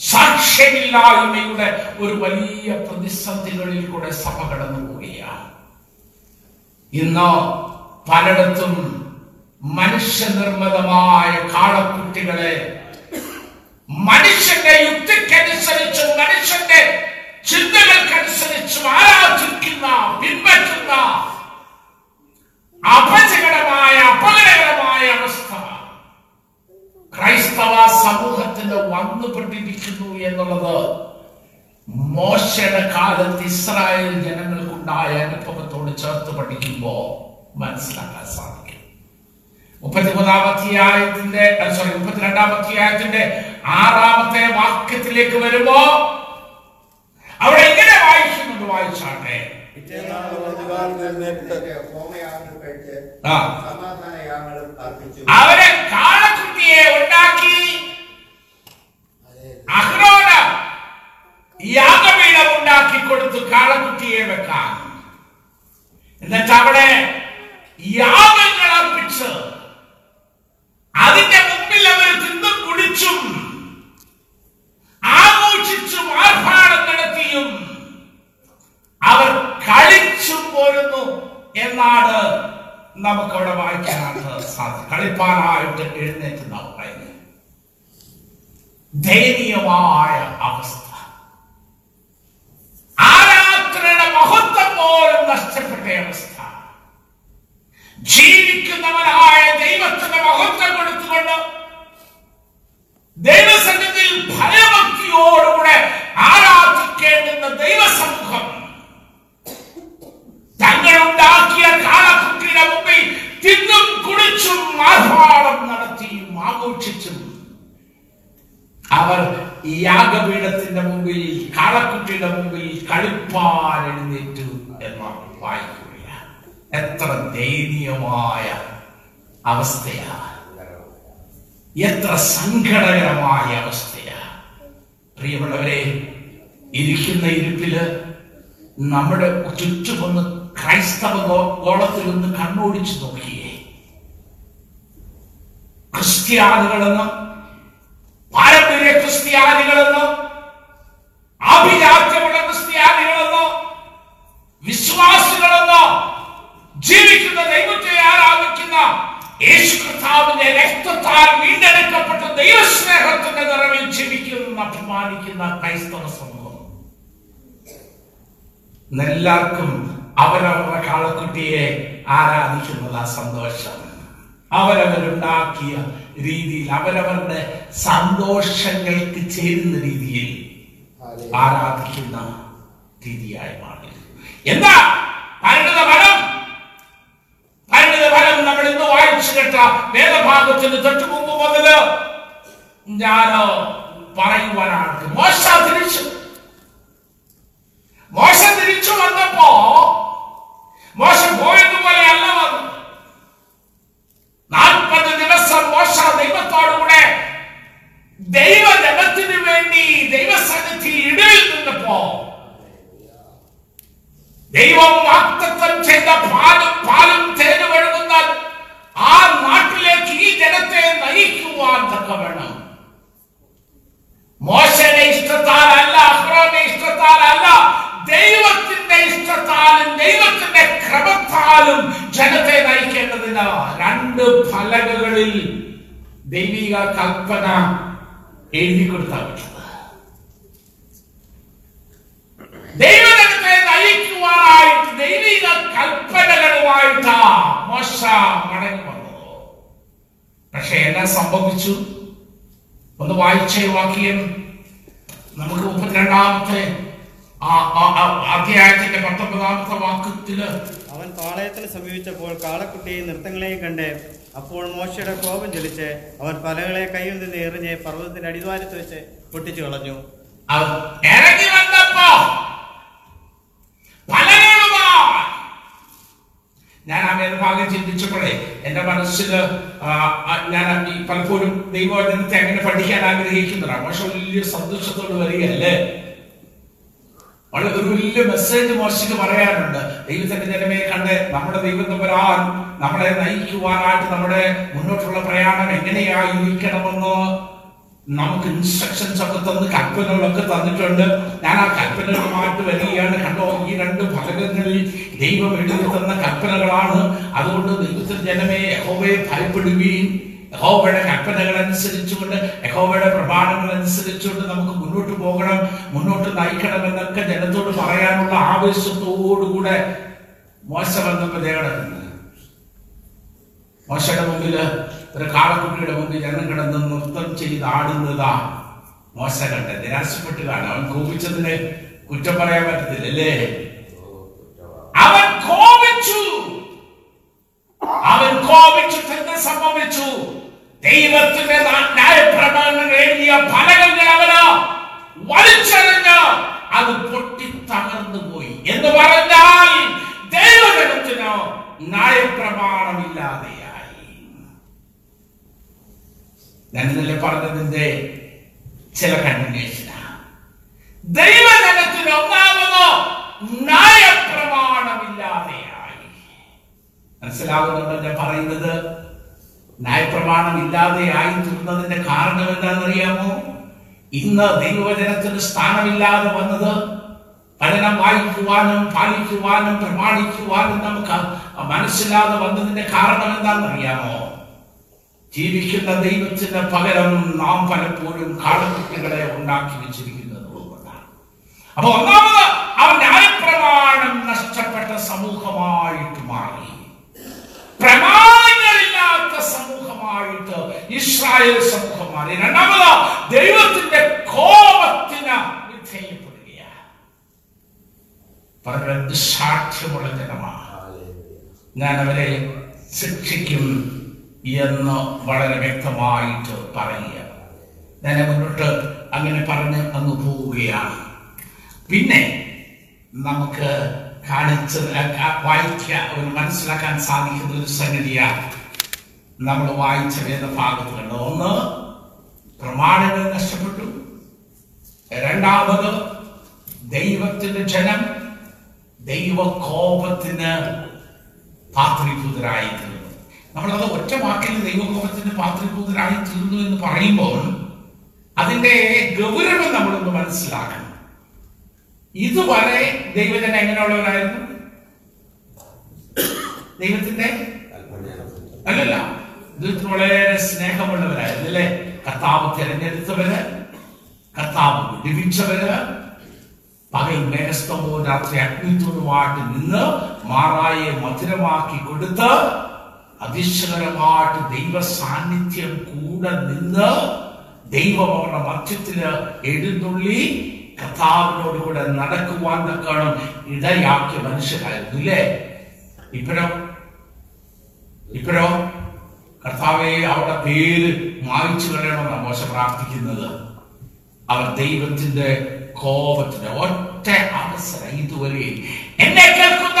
സാക്ഷ്യമില്ലായ്മയുടെ ഒരു വലിയ പ്രതിസന്ധികളിൽ കൂടെ സഭ കടന്നു പോവുകയാണ്. ഇന്ന് പലയിടത്തും മനുഷ്യനിർമ്മിതമായ കാളക്കുട്ടികളെ മനുഷ്യന്റെ യുക്തിക്കനുസരിച്ചും മനുഷ്യന്റെ ചിന്തകൾക്കനുസരിച്ചും ആരാധിക്കുന്ന പിൻപറ്റുന്ന അപചകരമായ അപകടകരമായ അവസ്ഥ ക്രൈസ്തവ സമൂഹത്തിന് വന്നുപെട്ടിരിക്കുന്നു എന്നുള്ളത് മോശയുടെ കാലത്ത് ഇസ്രായേൽ ജനങ്ങൾക്കുണ്ടായ അനുഭവത്തോട് ചേർത്ത് പഠിക്കുമ്പോൾ മനസ്സിലാക്കാൻ സാധിക്കും. മുപ്പത്തിമൂന്നാം അധ്യായത്തിന്റെ സോറി മുപ്പത്തിരണ്ടാം അധ്യായത്തിന്റെ ആറാമത്തെ വാക്യത്തിലേക്ക് വരുമ്പോ അവിടെ എങ്ങനെ വായിക്കുന്നുണ്ട് വായിച്ചാട്ടെ. അവരെ കാളക്കുട്ടിയെ ഉണ്ടാക്കി. അഹ്റോന് യാഗപീഠം ഉണ്ടാക്കി കൊടുത്തു കാളക്കുട്ടിയെ വെക്കാൻ. എന്നിട്ട് അവിടെ യാഗങ്ങൾ അർപ്പിച്ച് അതിന്റെ മുമ്പിൽ അവർ തിന്നും കുടിച്ചും ആഘോഷിച്ചും ആർഭാടം നടത്തിയും അവർ കളിച്ചും പോരുന്നു എന്നാണ് നമുക്ക് അവിടെ വായിക്കാനായിട്ട് കളിപ്പാനായിട്ട് എഴുന്നേറ്റ് ദയനീയമായ അവസ്ഥ. ആരാധനയുടെ മഹത്വം പോലും നഷ്ടപ്പെട്ട അവസ്ഥ. ജീവിക്കുന്നവരായ ദൈവത്തിന്റെ മഹത്വം കൊടുത്തുകൊണ്ട് ദൈവസന്നിധിയിൽ ഭയഭക്തിയോടുകൂടെ ആരാധിക്കേണ്ടുന്ന ദൈവസമൂഹം തങ്ങളുണ്ടാക്കിയ കാളക്കുട്ടിയുടെ മുമ്പിൽ തിന്നും കുടിച്ചും ആഹ്വാനം നടത്തിയും ആഘോഷിച്ചും അവർ ഈ യാഗപീഠത്തിന്റെ മുമ്പിൽ കാളക്കുട്ടിയുടെ മുമ്പിൽ കളിപ്പാൻ എഴുന്നേറ്റു എന്നാണ് വായിക്കുക എത്ര ദയനീയമായ അവസ്ഥയാണ് എത്ര സങ്കടകരമായ അവസ്ഥയാ. പ്രിയമുള്ളവരെ ഇരിക്കുന്ന ഇരിപ്പിൽ നമ്മുടെ ചുറ്റുമൊന്ന് ക്രൈസ്തവ ഗോളത്തിൽ ഒന്ന് കണ്ണോടിച്ചു നോക്കിയേ. ക്രിസ്ത്യാനികളെന്ന് പാരമ്പര്യ ക്രിസ്ത്യാനികളെന്നോ അഭിജാത്യമുള്ള ക്രിസ്ത്യാനികളെന്നോ വിശ്വാസികളെന്നോ ജീവിക്കുന്ന ദൈവത്തെ ആരാധിക്കുന്ന യേശു കർത്താവിന്റെ രക്തത്താൽ വീണ്ടെടുക്കപ്പെട്ട ദൈവസ്നേഹത്തിന്റെ നിറവിൽ ജീവിക്കുന്ന അഭിമാനിക്കുന്ന ക്രൈസ്തവ സമൂഹം. എല്ലാവർക്കും അവരവരുടെ കാളക്കുട്ടിയെ ആരാധിക്കുന്നതാ സന്തോഷം. അവരവരുണ്ടാക്കിയ രീതിയിൽ അവരവരുടെ സന്തോഷങ്ങൾക്ക് ചേരുന്ന രീതിയിൽ ആരാധിക്കുന്ന രീതിയായി മാറി എന്താ? പരിണിത ഫലം? പരിണിത ഫലം നമ്മൾ ഇന്ന് വായിച്ചു കേട്ട വേദഭാഗത്തിന് തൊട്ടു മുമ്പ് മുതൽ ഞാൻ പറയുവാനാണ്. മോശ തിരിച്ചു. മോശ തിരിച്ചു വന്നപ്പോ മോശ പോയതുപോലെ അല്ല വന്നു നാൽപ്പത് ദിവസം മോശ ദൈവത്തോടുകൂടെ ദൈവജനത്തിന് വേണ്ടി ദൈവസന്നിധി ഇടയിൽ നിന്നപ്പോ ദൈവം വാക്തത്വം ചെയ്ത പാലും പാലും തേനും ഒഴുകുന്ന ആ നാട്ടിലേക്ക് ഈ ജനത്തെ നയിക്കുവാൻ തക്കവണ്ണം മോശയുടെ ഇഷ്ടത്താലല്ല അഹ്റോന്റെ ഇഷ്ടത്താലല്ല ദൈവത്തിന്റെ ഇഷ്ടത്താലും ദൈവത്തിന്റെ ക്രമത്താലും ജനത്തെ നയിക്കേണ്ടതിന് രണ്ട് ഫലകളിൽ ദൈവിക കൽപ്പന എഴുതി കൊടുത്താൽ ദൈവജനത്തെ നയിക്കുവാനായിട്ട് ദൈവിക കൽപ്പനകളുമായിട്ടാ മോശ മടങ്ങി വന്നത് പക്ഷെ എന്നാ സംഭവിച്ചു? ഒന്ന് വായിച്ച വാക്യം. നമുക്ക് മുപ്പത്തിരണ്ടാമത്തെ അധ്യായത്തിന്റെ പത്തൊമ്പതാമത്തെ വാക്യത്തിൽ അവൻ പാളയത്തിൽ സമീപിച്ചപ്പോൾ കാളക്കുട്ടിയെയും നൃത്തങ്ങളെയും കണ്ട് അപ്പോൾ മോശയുടെ കോപം ജലിച്ച് അവൻ പലകളെ കയ്യിൽ നിന്ന് എറിഞ്ഞ് പർവതത്തിന്റെ അടിവാരത്ത് വെച്ച് പൊട്ടിച്ചു കളഞ്ഞു. ഇറങ്ങി വന്നപ്പോ ഞാൻ ആ മേൽഭാഗം ചിന്തിച്ചപ്പോഴേ എന്റെ മനസ്സിൽ ഞാൻ പലപ്പോഴും ദൈവവചനത്തെ അങ്ങനെ പഠിക്കാൻ ആഗ്രഹിക്കുന്നതാണ്. പക്ഷെ വലിയ സന്തോഷത്തോട് വരികയല്ലേ? വളരെ ഒരു വലിയ മെസ്സേജ് മോശിക്ക് പറയാനുണ്ട് ദൈവത്തിന്റെ ജനമേ കണ്ട് നമ്മുടെ ദൈവം തമ്പുരാൻ നമ്മളെ നയിക്കുവാനായിട്ട് നമ്മുടെ മുന്നോട്ടുള്ള പ്രയാണം എങ്ങനെയായിരിക്കണമെന്ന് നമുക്ക് ഇൻസ്ട്രക്ഷൻസ് ഒക്കെ തന്ന് കൽപ്പനകളൊക്കെ തന്നിട്ടുണ്ട്. ഞാൻ ആ കൽപ്പനകളുമായിട്ട് വരികയാണ് കണ്ടോ ഈ രണ്ട് ഫലകങ്ങളിൽ ദൈവം എഴുതി തന്ന കൽപ്പനകളാണ്. അതുകൊണ്ട് ദൈവത്തിൽ ജനമേ യഹോവയെ ഭയപ്പെടുകയും യഹോവയുടെ കൽപ്പനകൾ അനുസരിച്ചുകൊണ്ട് യഹോബയുടെ പ്രമാണങ്ങൾ അനുസരിച്ചുകൊണ്ട് നമുക്ക് മുന്നോട്ട് പോകണം മുന്നോട്ട് നയിക്കണം എന്നൊക്കെ ജനത്തോട് പറയാനുള്ള ആവേശത്തോടുകൂടെ മോശ വന്നപ്പോ ദേവടക്കുന്നത് മോശയുടെ മുമ്പിൽ ഒരു കാളക്കുട്ടിയുടെ മുമ്പിൽ ജനം കിടന്ന് നൃത്തം ചെയ്ത് ആടുന്നതാ മോശ കണ്ട നിരാശപ്പെട്ട് കാണാം അവൻ കോപിച്ചതിന് കുറ്റം പറയാൻ പറ്റത്തില്ല അല്ലേ അവൻ കോപിച്ചു അവൻ കോപിച്ചു തന്നെ സംഭവിച്ചു ദൈവത്തിന്റെ ന്യായപ്രമാണം എഴുതിയ ഫലങ്ങൾ അവന് വലിച്ചെറിഞ്ഞ് അത് പൊട്ടി തകർന്നു പോയി. എന്ന് പറഞ്ഞാൽ ദൈവജനത്തിന് ന്യായപ്രമാണമില്ലാതെയായി. ഞാൻ ഇന്നലെ പറഞ്ഞതിന്റെ ചില കണ്ടിന്യൂഷനാണ് ദൈവജനത്തിന് ഒന്നാമത് ന്യായപ്രമാണമില്ലാതെയായി. മനസ്സിലാവുന്നുണ്ടോ ഞാൻ പറയുന്നത്? ന്യായപ്രമാണം ഇല്ലാതെ തീർന്നതിന്റെ കാരണം എന്താണെന്നറിയാമോ? ഇന്ന് ദൈവവചനത്തിന് സ്ഥാനമില്ലാതെ വന്നത് പഠനം വായിക്കുവാനും പാലിക്കുവാനും പ്രമാണിക്കുവാനും നമുക്ക് മനസ്സിലാതെ വന്നതിന്റെ കാരണം എന്താണെന്നറിയാമോ? ജീവിക്കുന്ന ദൈവത്തിന് പകരം നാം പലപ്പോഴും കാളക്കുട്ടികളെ ഉണ്ടാക്കി വെച്ചിരിക്കുന്നത് അപ്പൊ ഒന്നാമത് അവൻ ന്യായപ്രമാണം നഷ്ടപ്പെട്ട സമൂഹമായിട്ട് മാറി. പ്രമാണങ്ങളില്ലാത്ത സമൂഹമായിട്ട് ഇസ്രായേൽ സമൂഹം മാറി രണ്ടാമത് ദൈവത്തിന്റെ കോപത്തിന് വിധേയപ്പെടുകയാണ്. ജനമാണ്. ഞാൻ അവരെ ശിക്ഷിക്കും എന്ന് വളരെ വ്യക്തമായിട്ട് പറയുക ഞാൻ മുന്നോട്ട് അങ്ങനെ പറഞ്ഞ് അങ്ങ് പോവുകയാണ്. പിന്നെ നമുക്ക് കാണിച്ച് വായിക്കാൻ മനസ്സിലാക്കാൻ സാധിക്കുന്ന ഒരു സംഗതിയാണ് നമ്മൾ വായിച്ച വേദഭാഗത്തുണ്ട് ഒന്ന് പ്രമാണങ്ങൾ നഷ്ടപ്പെട്ടു. രണ്ടാമത് ദൈവത്തിന്റെ ജനം ദൈവകോപത്തിന് പാത്രീഭൂതരായി തീർന്നു നമ്മളത് ഒറ്റ വാക്കിൽ ദൈവകോപത്തിന് പാത്രീഭൂതരായി തീർന്നു എന്ന് പറയുമ്പോൾ അതിന്റെ ഗൗരവം നമ്മളൊന്ന് മനസ്സിലാക്കണം. ഇതുവരെ ദൈവജന എങ്ങനെയുള്ളവരായിരുന്നു ദൈവത്തിന്റെ അല്ലല്ല. ദൈവത്തിന് വളരെ സ്നേഹമുള്ളവരായിരുന്നു അല്ലേ കർത്താവ് തിരഞ്ഞെടുത്തവര് കർത്താവ് വിടിവിച്ചവര്. പകൽ മേഘസ്തമോ രാത്രി അഗ്നിത്വവുമായിട്ട് നിന്ന് മാറായെ മധുരമാക്കി കൊടുത്ത് അതിശയകരമായിട്ട് ദൈവ സാന്നിധ്യം കൂടെ നിന്ന് ദൈവം അവരുടെ മധ്യത്തിൽ എഴുന്നള്ളി കഥാവിനോടുകൂടെ കൂടെ നടക്കുവാൻ തക്കണം ഇടയാക്കിയ മനുഷ്യരായിരുന്നു ഇല്ലേ ഇപ്പോഴോ? ഇപ്പോഴോ? കർത്താവെ അവരുടെ പേര് മായ്ച്ചു കളയണമെന്നാണ് മോശ പ്രാർത്ഥിക്കുന്നത്. അവർ ദൈവത്തിന്റെ കോപത്തിന്റെ ഒറ്റ അവസരം ഇതുവരെ എന്നെ കേൾക്കുന്ന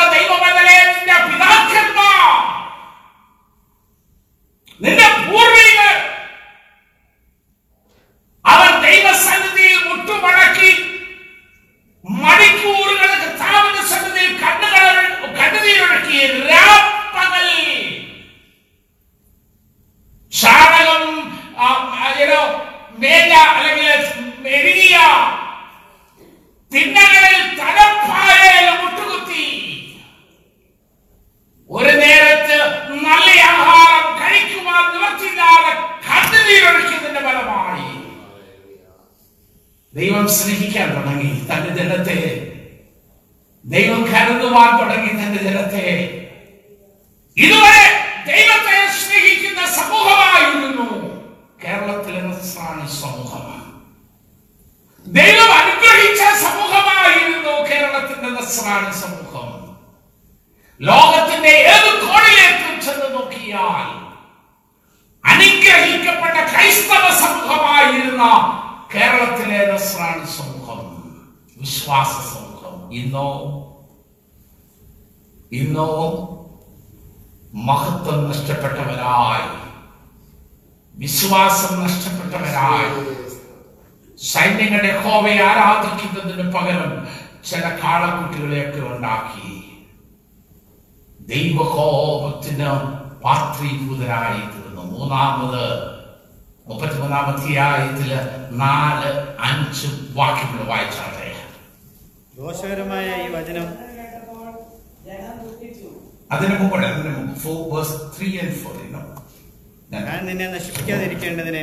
നിന്നെ നശിപ്പിക്കാതിരിക്കേണ്ടതിന്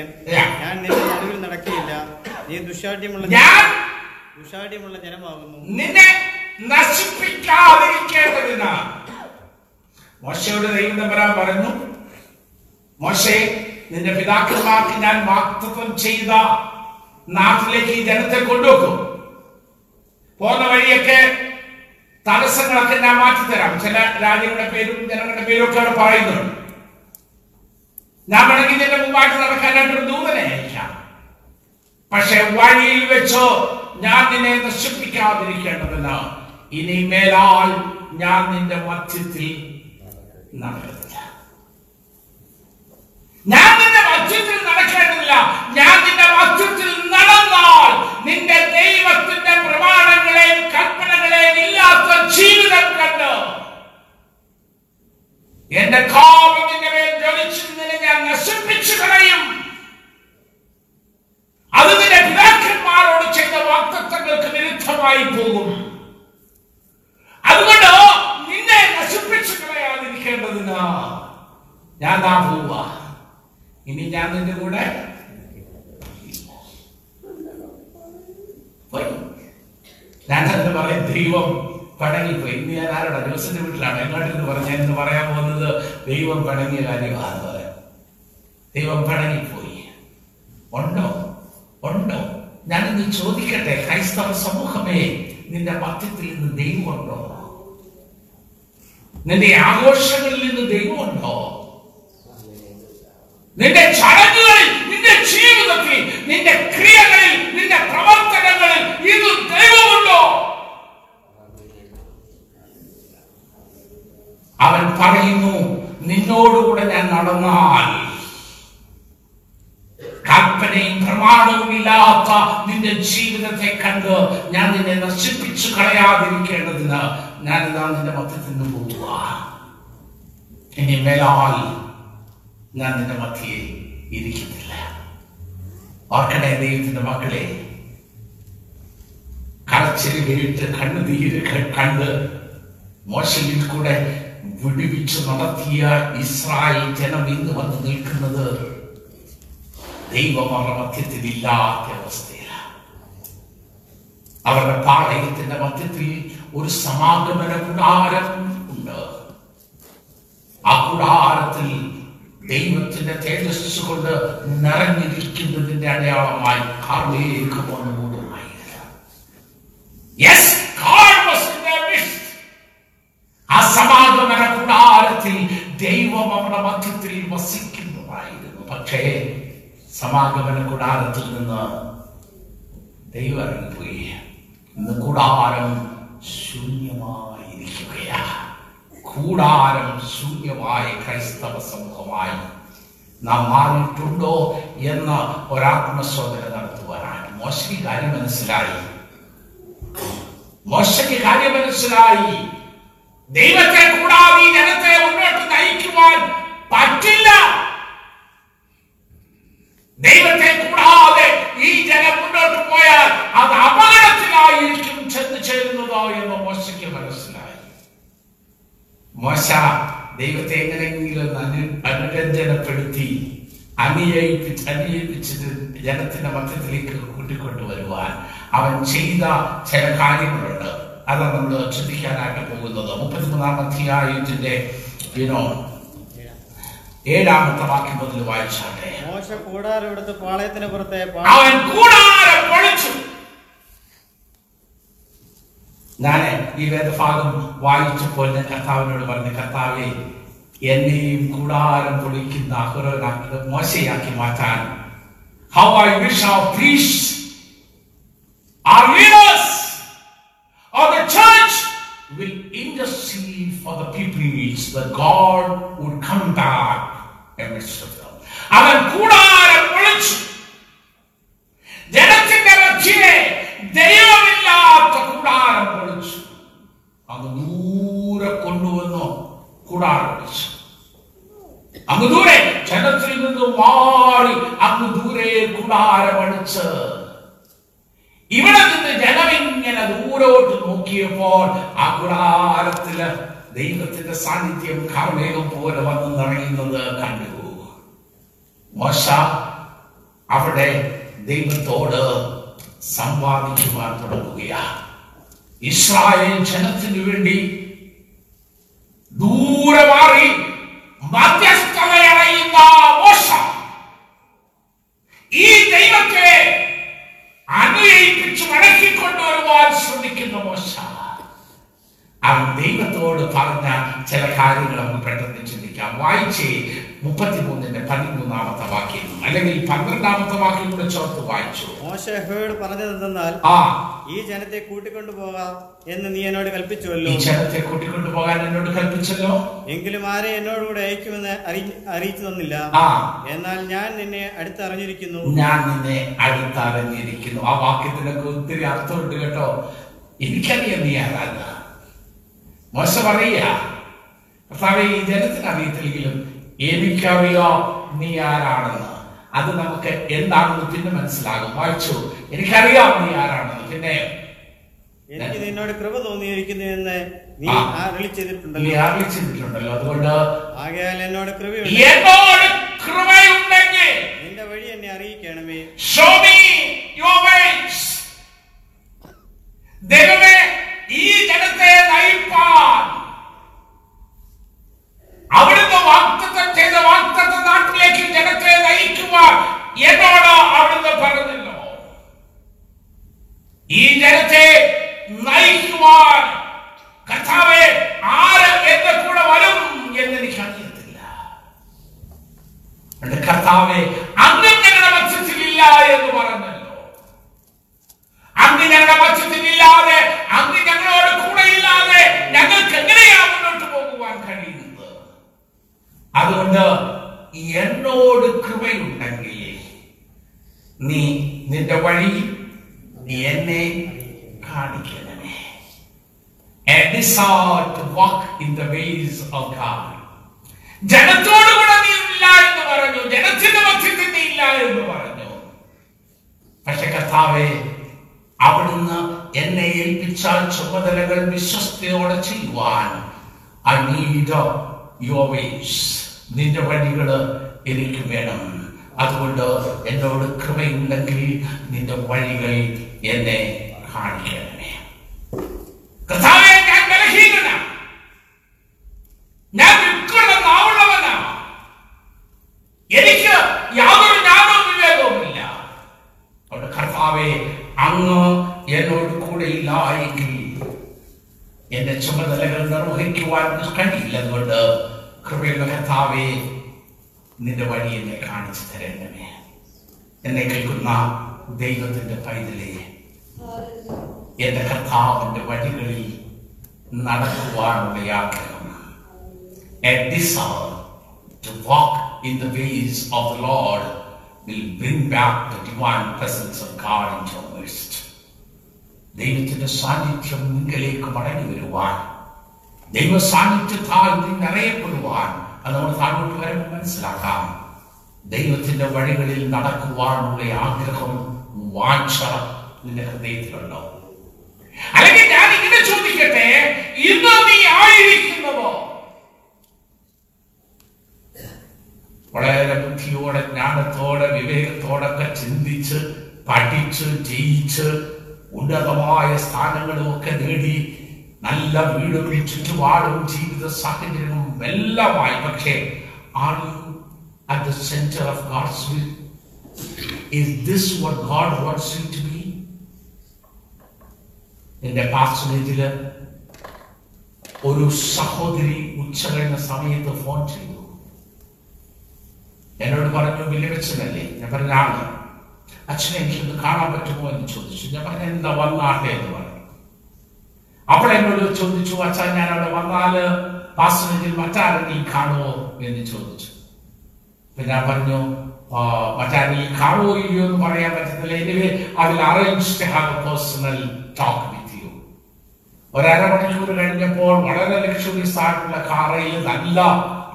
ഞാൻ നിന്റെ നടുവിൽ നടക്കുകയില്ല. നീ ദുഷാഠ്യമുള്ള ദുഷാഠ്യമുള്ള ജനമാകുന്നു. നിന്നെ നശിപ്പിക്കാതിരിക്കേണ്ടതിന്. മോശയുടെ ദൈവം പറഞ്ഞു മോശെ നിന്റെ പിതാക്കന്മാർക്ക് ഞാൻ വാക്തത്വം ചെയ്ത നാട്ടിലേക്ക് ഈ ജനത്തെ കൊണ്ടുവെക്കും. പോകുന്ന വഴിയൊക്കെ തടസ്സങ്ങളൊക്കെ ഞാൻ മാറ്റിത്തരാം. ചില രാജ്യങ്ങളുടെ പേരും ജനങ്ങളുടെ പേരും ഒക്കെ അവിടെ പറയുന്നുണ്ട്. ഞാൻ വേണമെങ്കിൽ നിന്റെ മുമ്പായിട്ട് നടക്കാനായിട്ട് ഒരു ദൂതനെ അയക്കാം. പക്ഷെ വഴിയിൽ വെച്ചോ ഞാൻ നിന്നെ നശിപ്പിക്കാതിരിക്കേണ്ടതല്ല. ഇനി മേലാൽ ഞാൻ നിന്റെ മധ്യത്തിൽ നടക്കുന്നില്ല ഞാൻ നിന്റെ മധ്യത്തിൽ നടക്കേണ്ടതില്ല. ഞാൻ നിന്റെ മധ്യത്തിൽ നടന്നാൽ നിന്റെ ദൈവത്തിന്റെ പ്രമാണങ്ങളെയും കൽപ്പനകളെയും ഇല്ലാത്ത ജീവിതം കണ്ട് എന്റെ കോപം നിന്റെ മേൽ ജ്വലിച്ച് നിന്നെ ഞാൻ നശിപ്പിച്ചു കളയും. അത് നിന്റെ പിതാക്കന്മാരോട് ചെയ്ത വാക്തത്വങ്ങൾക്ക് വിരുദ്ധമായി പോകും. അതുകൊണ്ട് നിന്നെ നശിപ്പിച്ചു കളയാതിരിക്കേണ്ടതിന് ഞാൻ ആ പോവുക ഇനി ഞാൻ നിന്റെ കൂടെ ഞാൻ തന്നെ പറയും ദൈവം പടങ്ങിപ്പോയി. ഇന്ന് ഞാൻ ആരോടാ? ജോസിന്റെ വീട്ടിലാണ്? എങ്ങോട്ടെന്ന് പറഞ്ഞ എന്ന് പറയാൻ പോകുന്നത്? ദൈവം പടങ്ങിയ കാര്യമാണെന്ന് പറയാം. ദൈവം പടങ്ങിപ്പോയി. ഉണ്ടോ? ഉണ്ടോ? ഞാനിന്ന് ചോദിക്കട്ടെ ക്രൈസ്തവ സമൂഹമേ നിന്റെ മധ്യത്തിൽ നിന്ന് ദൈവമുണ്ടോ? നിന്റെ ആഘോഷങ്ങളിൽ നിന്ന് ദൈവമുണ്ടോ? നിന്റെ ചടങ്ങുകളിൽ നിന്റെ ജീവിതത്തിൽ നിന്റെ ക്രിയകളിൽ നിന്റെ പ്രവർത്തനങ്ങളിൽ ഇത് ദൈവമുണ്ടോ? അവൻ പറയുന്നു നിന്നോടുകൂടെ ഞാൻ നടന്നാൽ കൽപ്പനയും പ്രമാണവും ഇല്ലാത്ത നിന്റെ ജീവിതത്തെ കണ്ട് ഞാൻ നിന്നെ നശിപ്പിച്ചു കളയാതിരിക്കേണ്ടതിന് ഞാൻ ഇതാ നിന്റെ മധ്യത്തിൽ നിന്ന് പോവുക. ഇനി മേലാൽ ഞാൻ നിന്റെ മധ്യയെ ഇരിക്കുന്നില്ല. ഓർക്കണേ ദൈവത്തിന്റെ മക്കളെ? കരച്ചിൽ കേട്ട് കണ്ണു തീര് കണ്ട് മോശയിൽ കൂടെ വിടുവിച്ചു നടത്തിയ ഇസ്രായേൽ ജനം ഇന്ന് വന്ന് നിൽക്കുന്നത് ദൈവമറമധ്യത്തിലില്ലാത്ത അവസ്ഥയിലാണ്. അവരുടെ പാളയത്തിന്റെ മധ്യത്തിൽ ഒരു സമാഗമന കൂടാരം ഉണ്ട്. ആ കൂടാരത്തിൽ ദൈവത്തിന്റെ തേജസ് കൊണ്ട് നിറഞ്ഞിരിക്കുന്നതിന്റെ അടയാളമായി കാർമേഘം വന്നു മൂടുമായിരുന്നു Yes, God was in their midst. ആ സമാഗമന കൂടാരത്തിൽ ദൈവം അവരുടെ മധ്യത്തിൽ വസിക്കുന്നതായിരുന്നു. പക്ഷേ സമാഗമന കൂടാരത്തിൽ നിന്ന് ദൈവം പോയി ഇന്ന് കൂടാരം ശൂന്യമായിരിക്കുകയാ. കൂടാരം ശൂന്യമായ ക്രൈസ്തവ സമൂഹമായി നാം മാറിയിട്ടുണ്ടോ എന്ന ഒരാത്മശോധന നടത്തുവാനാണ്. മോശയ്ക്ക് കാര്യം മനസ്സിലായി. മോശയ്ക്ക് കാര്യം മനസ്സിലായി. ദൈവത്തെ കൂടാതെ ഈ ജനത്തെ മുന്നോട്ട് നയിക്കുവാൻ പറ്റില്ല. ദൈവത്തെ കൂടാതെ ഈ ജനം മുന്നോട്ട് പോയാൽ അത് അപകടത്തിലായിരിക്കും ചെന്ന് ചേരുന്നതോ എന്ന് മോശയ്ക്ക് മനസ്സിലായി. മോശ ദൈവത്തെ എങ്ങനെയെങ്കിലും അനു അനുരഞ്ജനപ്പെടുത്തി അനുയയിപ്പിച്ച് അനുയയിപ്പിച്ചത് ജനത്തിന്റെ മധ്യത്തിലേക്ക് കൂട്ടിക്കൊണ്ടുവരുവാൻ അവൻ ചെയ്ത ചില കാര്യങ്ങളുണ്ട്. അതാണ് നമ്മൾ ചിന്തിക്കാനായിട്ട് പോകുന്നത്. മുപ്പത്തിമൂന്നാം അധ്യായത്തിന്റെ യുനോ ഏഴാമത്തെ വാക്യം മുതൽ വായിച്ചാട്ടെ. മോശ കൂടാരം എടുത്ത് പാളയത്തിന് പുറത്തെ അവൻ കൂടാരം പൊളിച്ചു. ഞാൻ ഈ വേദഭാഗം വായിച്ചപ്പോൾ ഞാൻ കർത്താവിനോട് പറഞ്ഞു കർത്താവെ എന്നെയും കൂടാരം പൊളിക്കുന്ന അഹുരനാക്കി മോശയാക്കി മാറ്റാൻ. How I wish our priests our leaders will intercede for the people needs that God would come back amidst of them. അവൻ കൂടാരം പൊളിച്ചു ജനത്തിന്റെ മധ്യേ ദൈവമില്ലാത്ത കൂടാരം പൊളിച്ചു അങ്ങ് ദൂരെ കൊണ്ടുവന്നു കൂടാരം വെച്ചു അങ്ങ് ദൂരെ ജനത്തിൽ നിന്ന് മാറി അങ്ങ് കൂടാരമടിച്ച് ഇവിടെ നിന്ന് ജനം ഇങ്ങനെ ദൂരോട്ട് നോക്കിയപ്പോൾ ആ കുടാരത്തിൽ ദൈവത്തിന്റെ സാന്നിധ്യം കാർമേഘം പോലെ വന്ന് നിറയുന്നത് കണ്ടു. മോശ അവിടെ ദൈവത്തോട് സംവാദിക്കുവാൻ തുടങ്ങുകയാണ് ഇസ്രായേൽ ജനത്തിനു വേണ്ടി ദൂരെ മാറി മധ്യസ്ഥതയറിയുന്ന മോശ. ഈ ദൈവത്തെ അനുഗ്രഹിപ്പിച്ച് മടക്കിക്കൊണ്ടുവരുവാൻ ശ്രമിക്കുന്ന മോശ. അവൻ ദൈവത്തോട് പറഞ്ഞ ചില കാര്യങ്ങൾ നമുക്ക് പെട്ടെന്ന് ചിന്തിക്കാം. വായിച്ചേ മുപ്പത്തിമൂന്നിന്റെ പതിമൂന്നാമത്തെ വാക്യം. അല്ലെങ്കിൽ പന്ത്രണ്ടാമത്തെ വാക്യം കൂടെ ചേർത്ത് വായിച്ചു. മോശ യഹോവയോട് പറഞ്ഞതെന്നാൽ ആ. ഈ ജനത്തെ കൂട്ടിക്കൊണ്ടുപോകാം എന്ന് നീ എന്നോട് ഈ കൽപ്പിച്ചുവല്ലോ ജനത്തെ കൂട്ടിക്കൊണ്ടു പോകാൻ എന്നോട് കൽപ്പിച്ചല്ലോ? എങ്കിലും ആരെ എന്നോടുകൂടെ അയക്കുമെന്ന് അറി- അറിയിച്ചു തന്നില്ല. എന്നാൽ ഞാൻ നിന്നെ അടുത്തറിഞ്ഞിരിക്കുന്നു. ഞാൻ നിന്നെ അടുത്തറിഞ്ഞിരിക്കുന്നു. ആ വാക്യത്തിനൊക്കെ ഒത്തിരി അർത്ഥമുണ്ട് കേട്ടോ. എനിക്കറിയാം നീ ആരാന്ന് മോശ പറയുക കർത്താവെ ഈ ജനത്തിന് അറിയത്തില്ലെങ്കിലും എനിക്കറിയാം നീ ആരാണെന്ന്? അത് നമുക്ക് എന്താണെന്ന് പിന്നെ മനസ്സിലാകും. വായിച്ചു. എനിക്കറിയാം നീ ആരാണെന്ന്. പിന്നെ എനിക്ക് നിന്നോട് കൃപ തോന്നിയിരിക്കുന്നു എന്ന് നീ. അരളി ചെയ്തിട്ടുണ്ടല്ലോ അതുകൊണ്ട് ആകയാൽ എന്നോട് കൃപയുണ്ട്. എന്നോട് കൃപയുണ്ടെങ്കിൽ നിന്റെ വഴി എന്നെ അറിയിക്കണമേ. ഷോ മീ യുവർ വേസ് ദൈവമേ ഈ ജനത്തെ നയിപ്പാൻ അവിടുന്ന് വാക്തത്വം ചെയ്ത വാക്തത്വ നാട്ടിലേക്ക് ജനത്തെ നയിക്കുവാൻ എന്നാണ് അവിടുന്ന് പറഞ്ഞല്ലോ ഈ ജനത്തെ നയിക്കുവാൻ കർത്താവെ ആര് എന്റെ കൂടെ വരും എന്ന് എനിക്ക് അറിയത്തില്ല. എന്റെ അങ്ങ് ഞങ്ങളുടെ എന്ന് പറഞ്ഞല്ലോ. അന്ന് ഞങ്ങളുടെ മത്സ്യത്തിലില്ലാതെ അന്ന് ഞങ്ങളോട് കൂടെ ഇല്ലാതെ ഞങ്ങൾക്ക് എങ്ങനെയാണ് മുന്നോട്ട് പോകുവാൻ കഴിയുന്നത്? അതുകൊണ്ട് എന്നോട് കൃപയുണ്ടെങ്കിൽ നീ നിന്റെ വഴി എന്നെ കാണിക്കണമേ. ജനത്തോട് കൂടെ നീ ഇല്ല എന്ന് പറഞ്ഞു. ജനത്തിന്റെ മധ്യത്തിൽ നീ ഇല്ല എന്ന് പറഞ്ഞു. പക്ഷെ കർത്താവെ അവിടുന്ന് എന്നെ ഏൽപ്പിച്ച ചുമതലകൾ വിശ്വസ്തയോടെ ചെയ്യുവാൻ നീഡ് യുവർ വേസ് നിന്റെ വഴികൾ എനിക്ക് വേണം. അതുകൊണ്ട് എന്നോട് കൃപയുണ്ടെങ്കിൽ നിന്റെ വഴികൾ എന്നെ കാണിക്കണമേ. കർത്താവെ ഞാൻ ബലഹീനനാ. ഞാൻ വിൽക്കുന്ന എനിക്ക് യാതൊരു ജ്ഞാനവും വിവേകവുമില്ല അവിടെ കർത്താവെ അങ്ങ് എന്നോട് കൂടെ ഇല്ല എങ്കിൽ എന്റെ ചുമതലകൾ നിർവഹിക്കുവാൻ കഴിയില്ല അതുകൊണ്ട് കൃപയുള്ള നിന്റെ വഴി എന്നെ കാണിച്ചു തരേണ്ടമേ എന്നെ കേൾക്കുന്ന ദൈവത്തിന്റെ പൈതലേ എന്റെ കർത്താവിന്റെ വഴികളിൽ നടക്കുവാനുള്ള ആഗ്രഹം A desire to walk in the ways of the Lord will bring back the divine presence of God into. ദൈവത്തിന്റെ സാന്നിധ്യം നിങ്ങളിലേക്ക് മടങ്ങി വരുവാൻ ദൈവ സാന്നിധ്യത്താൽ നീ നിറയപ്പെടുവാൻ അത് നമ്മൾ താഴോട്ട് വരുമ്പോൾ മനസ്സിലാക്കാം. ദൈവത്തിന്റെ വഴികളിൽ നടക്കുവാനുള്ള ആഗ്രഹം വാഞ്ച നിന്റെ ഹൃദയത്തിലുണ്ടോ? അല്ലെങ്കിൽ ഞാൻ ഇങ്ങനെ ചോദിക്കട്ടെ ഇന്ന് നീ ആയിരിക്കുന്നതോ? വളരെ ബുദ്ധിയോടെ ജ്ഞാനത്തോടെ വിവേകത്തോടൊക്കെ ചിന്തിച്ച് പഠിച്ച് ജയിച്ച് ഉന്നതമായ സ്ഥാനങ്ങളും ഒക്കെ നേടി നല്ല വീടും ചുറ്റുപാടും ജീവിത സാഹചര്യവും എല്ലാമായി. പക്ഷേ are you at the centre of God's will is this what God wants you to be എന്റെ പാസ്റ്റേജിൽ ഒരു സഹോദരി ഉച്ച കഴിഞ്ഞ സമയത്ത് ഫോൺ ചെയ്തു. എന്നോട് പറഞ്ഞു വിലവെച്ചതല്ലേ ഞാൻ പറഞ്ഞ ആണ് അച്ഛനെ എനിക്കൊന്ന് കാണാൻ പറ്റുമോ എന്ന് ചോദിച്ചു. ഞാൻ പറഞ്ഞു എന്താ വന്നാട്ടെ എന്ന് പറഞ്ഞു. അപ്പോൾ എന്നോട് ചോദിച്ചു അച്ഛൻ ഞാൻ അവിടെ വന്നാൽ പാസ്റ്റേജിൽ മറ്റാരെങ്കിലും കാണുമോ എന്ന് ചോദിച്ചു. പിന്നെ ഞാൻ പറഞ്ഞു മറ്റാരെ മറ്റാരെങ്കിലും കാണുമോ ഇല്ലയോ എന്ന് പറയാൻ പറ്റത്തില്ല. Anyway I will arrange to have a personal talk with you ഒരമണിക്കൂർ കഴിഞ്ഞപ്പോൾ വളരെ ലക്ഷറീസ് ആയിട്ടുള്ള കാറയിൽ നല്ല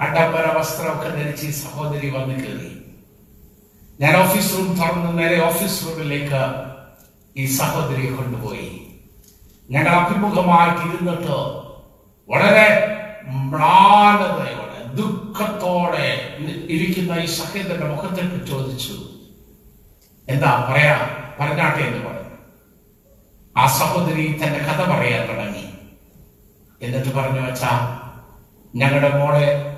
അഡംബര വസ്ത്രമൊക്കെ ധരിച്ച് സഹോദരി വന്ന് കയറി. ഞാൻ ഓഫീസ് റൂം തുറന്ന് നേരെ ഓഫീസ് റൂമിലേക്ക് ഈ സഹോദരിയെ കൊണ്ടുപോയി. ഞങ്ങൾ അഭിമുഖമായിട്ട് ഇരുന്നിട്ട് വളരെ മ്ലാനതയോടെ ദുഃഖത്തോടെ ഇരിക്കുന്ന ഈ സഹോദരന്റെ മുഖത്തേക്ക് ചോദിച്ചു എന്താ പറയാ? പറഞ്ഞാട്ടെ എന്ന് പറഞ്ഞു. ആ സഹോദരി തന്റെ കഥ പറയാൻ തുടങ്ങി. എന്നിട്ട് പറഞ്ഞു വച്ചാ ഞങ്ങളുടെ മോളെ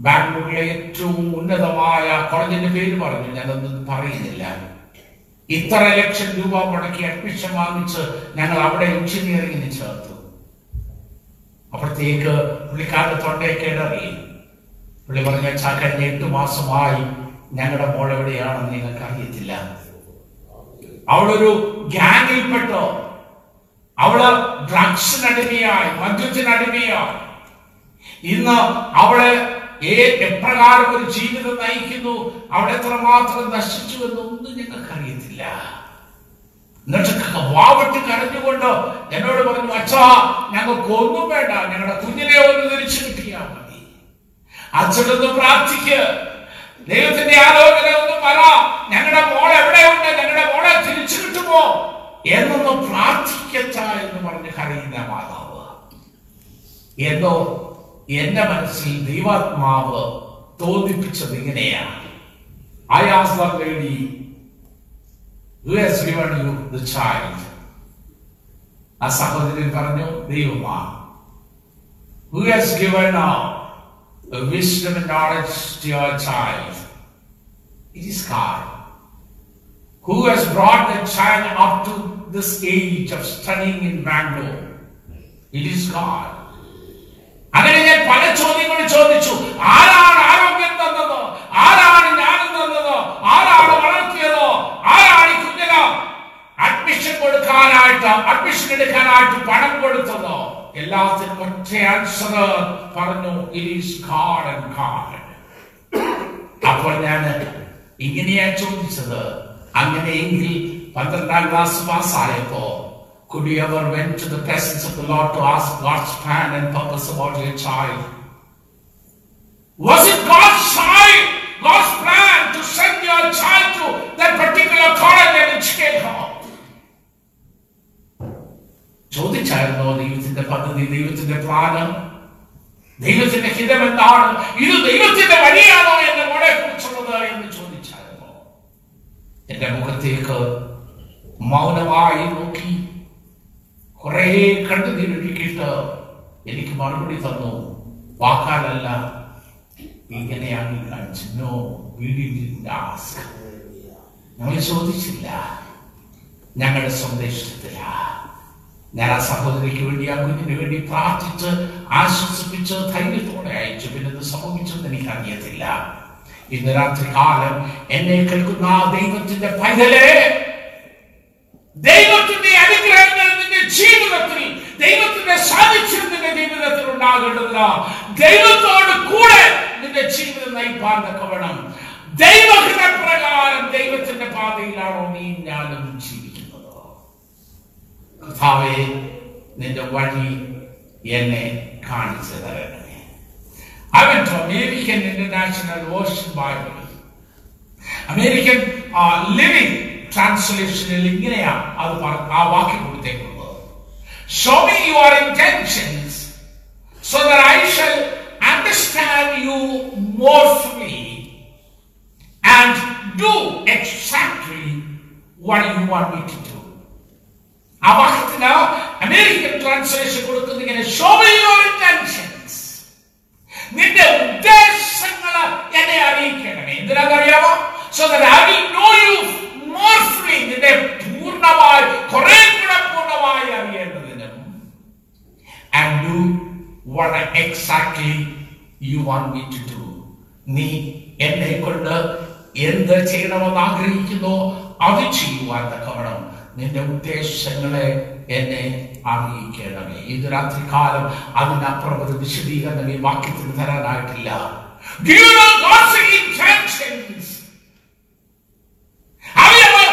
ബാംഗ്ലൂരിലെ ഏറ്റവും ഉന്നതമായ കോളേജിന്റെ പേര് പറഞ്ഞു. ഞാനൊന്നും പറയുന്നില്ല. ഇത്ര ലക്ഷം രൂപ മുടക്കി അഡ്മിഷൻ വാങ്ങിച്ച് ഞങ്ങൾ അവിടെ എഞ്ചിനീയറിംഗിന് ചേർത്തു. അപ്പോഴത്തേക്ക് പുള്ളിക്കാരുടെ കേടറി പുള്ളി പറഞ്ഞ വെച്ചാൽ കഴിഞ്ഞ എട്ട് മാസമായി ഞങ്ങളുടെ മോൾ എവിടെയാണെന്ന് നിങ്ങൾക്ക് അറിയത്തില്ല. അവളൊരു ഗ്യാങ്ങിൽപ്പെട്ടോ. അവൾ ഡ്രഗ്സിനടിമയായി മദ്യത്തിനടിമയായി. ഇന്ന് അവളെ എപ്രകാരം ഒരു ജീവിതം നയിക്കുന്നു. അവിടെ എത്രമാത്രം നശിച്ചു എന്നൊന്നും ഞങ്ങൾക്ക് അറിയത്തില്ല എന്നിട്ട് വാവട്ട് കരഞ്ഞുകൊണ്ട് എന്നോട് പറഞ്ഞു അച്ഛാ ഞങ്ങൾക്ക് ഒന്നും വേണ്ട. ഞങ്ങളുടെ കുഞ്ഞിനെ ഒന്ന് തിരിച്ചു കിട്ടിയാൽ മതി. അച്ഛനൊന്ന് പ്രാർത്ഥിക്ക്. ദൈവത്തിന്റെ ആലോചന ഒന്ന് പറ. ഞങ്ങളുടെ മോൾ എവിടെയുണ്ട്? ഞങ്ങളുടെ മോളെ തിരിച്ചു കിട്ടുമോ? എന്നൊന്ന് പ്രാർത്ഥിക്കച്ച എന്ന് പറഞ്ഞ് കരയുന്ന മാതാവ്. എന്നോ എന്റെ മനസ്സിൽ ദൈവാത്മാവ് തോന്നിപ്പിച്ചത് ഇങ്ങനെയാണ് I as the lady who has given you the child ആ സഹോദരൻ പറഞ്ഞു ദൈവമാ who has given now a wisdom and knowledge to your child it is God who has brought the child up to this age of studying in Bangalore it is God അങ്ങനെ ഞാൻ പല ചോദ്യങ്ങൾ ചോദിച്ചു. ആരാണ് ആരോഗ്യം തന്നതോ? ആരാണ് ജ്ഞാനം തന്നതോ? ആരാണ് വളർത്തിയതോ? ആരാണ് ഈ അഡ്മിഷൻ കൊടുക്കാനായിട്ട് അഡ്മിഷൻ എടുക്കാനായിട്ട് പണം കൊടുത്തതോ? എല്ലാത്തിനും ഒറ്റ ആൻസർ പറഞ്ഞു ഇറ്റ് ഈസ് ആൻഡ് അപ്പോൾ ഞാൻ ഇങ്ങനെയാ ചോദിച്ചത്. അങ്ങനെയെങ്കിൽ പന്ത്രണ്ടാം ക്ലാസ് പാസ്സായപ്പോ could you ever went to the presence of the Lord to ask God's plan and purpose about your child? Was it God's child, God's plan to send your child to that particular college and educate her? ചോദിച്ചായിരുന്നോ ദൈവത്തിന്റെ പദ്ധതി ദൈവത്തിന്റെ പ്ലാനം ദൈവത്തിന്റെ ഹിതം എന്താണ് ഇത് ദൈവത്തിന്റെ വഴിയാണോ എന്റെ മോളെ കുറിച്ചുള്ളത് എന്ന് ചോദിച്ചായിരുന്നോ എന്റെ മുഖത്തേക്ക് മൗനമായി നോക്കി കുറെ കണ്ണുനീരൊഴുക്കിയിട്ട് എനിക്ക് മറുപടി തന്നു. വാക്കാലല്ല ഇങ്ങനെയാണ് കാണിച്ചു നോ ഞങ്ങൾ ചോദിച്ചില്ല. ഞങ്ങളുടെ സന്ദേശത്തില. ഞാൻ ആ സഹോദരിക്ക് വേണ്ടി ആ കുഞ്ഞിന് വേണ്ടി പ്രാർത്ഥിച്ച് ആശ്വസിപ്പിച്ച് ധൈര്യത്തോടെ അയച്ചു. പിന്നെ ഇത് സംഭവിച്ചെന്ന് എനിക്ക് അറിയത്തില്ല ഇന്ന് രാത്രി കാലം എന്നെ കേൾക്കുന്ന ആ ദൈവത്തിന്റെ പൈതലേ ദൈവത്തിന്റെ ജീവിതത്തിൽ ദൈവത്തിന്റെ സാന്നിധ്യം നിന്റെ ജീവിതത്തിൽ ഉണ്ടാകേണ്ടതില്ല ദൈവത്തോട് കൂടെ നിന്റെ ജീവിതം നയിപ്പാൻ തക്കവണം ദൈവഹിത പ്രകാരം ദൈവത്തിന്റെ പാതയിലാണോ നീ ഞാനും ജീവിക്കുന്നത്? കർത്താവേ നിന്റെ വഴി എന്നെ കാണിച്ചു തരണമേ. അവൻ American international ocean Bible. American living ട്രാൻസ്ലേഷനിൽ ഇങ്ങനെയാ അത് ആ വാക്യം കൊടുത്തേക്കുന്നത്. Show me your intentions so that I shall understand you more fully and do exactly what you want me to do ആ വാക്യത്തിന് അമേരിക്കൻ ട്രാൻസ്ലേഷൻ കൊടുക്കുന്നത് ഇങ്ങനെ ഷോ മീ യുവർ ഇന്റൻഷൻസ് നിന്റെ ഉദ്ദേശങ്ങൾ എന്നെ അറിയിക്കണമേ. എന്തിനാണെന്നറിയാമോ? So that I will know you more free നിന്റെ പൂർണമായി കുറെ കൂടെ പൂർണമായി അറിയേണ്ടതിനും and do what exactly you want me to do. നീ എന്നെ കൊണ്ട് എന്ത് ചെയ്യണമെന്ന് ആഗ്രഹിക്കുന്നോ അത് ചെയ്യുവാൻ തക്കവണ്ണം നിന്റെ ഉദ്ദേശങ്ങളെ എന്നെ അറിയിക്കണമേ ഇത് രാത്രി കാലം അതിനപ്പുറം ഒരു വിശദീകരണം ഈ വാക്യത്തിന് തരാനായിട്ടില്ല? Have you ever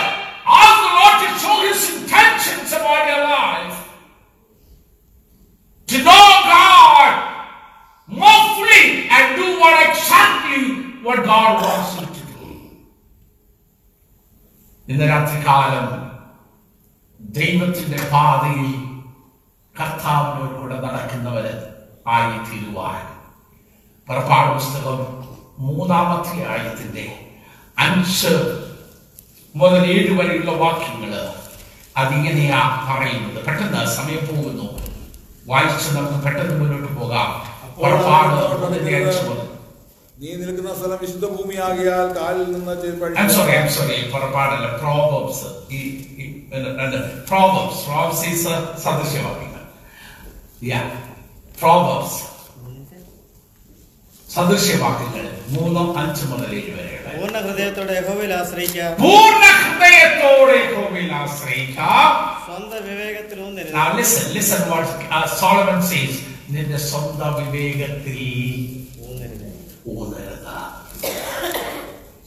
asked the Lord to show His intentions about your life? To know God more fully and do what exactly what God wants you to do. ഇന്ന് രാത്രികാലം ദൈവത്തിന്റെ പാതയിൽ കർത്താവിനോട് കൂടെ നടക്കുന്നവര് ആയി തീരുവാൻ. പുറപ്പാട് പുസ്തകം മൂന്നാമത്തെ ആയത്തിന്റെ അഞ്ച് മുതൽ ഏഴ് വരെയുള്ള വാക്യങ്ങൾ അതിങ്ങനെയാ പറയുന്നത്. പെട്ടെന്ന് സമയം പോകുന്നു. വായിച്ച് നമുക്ക് പെട്ടെന്ന് മുന്നോട്ട് പോകാം. പുറപ്പാട് നീ നിൽക്കുന്ന സ്ഥലം വിശുദ്ധ ഭൂമിയാകിയാൽ കാലിൽ നിന്ന്. പുറപ്പാടല്ല. ഈ സദൃശ്യവാക്യങ്ങൾ. സദൃശ്യവാക്യങ്ങൾ മൂന്നും അഞ്ച് മുതൽ പൂർണ ഹൃദയത്തോടെ യഹോവയിൽ ആശ്രയിക്കുക പൂർണ ഹൃദയത്തോടെ യഹോവയിൽ ആശ്രയിക്കാം. സ്വന്തം വിവേകത്തിൽ ഊന്നരുത് Now listen, listen what uh, Solomon says. നിന്റെ സ്വന്തം വിവേകത്തിൽ ഊന്നരുത്.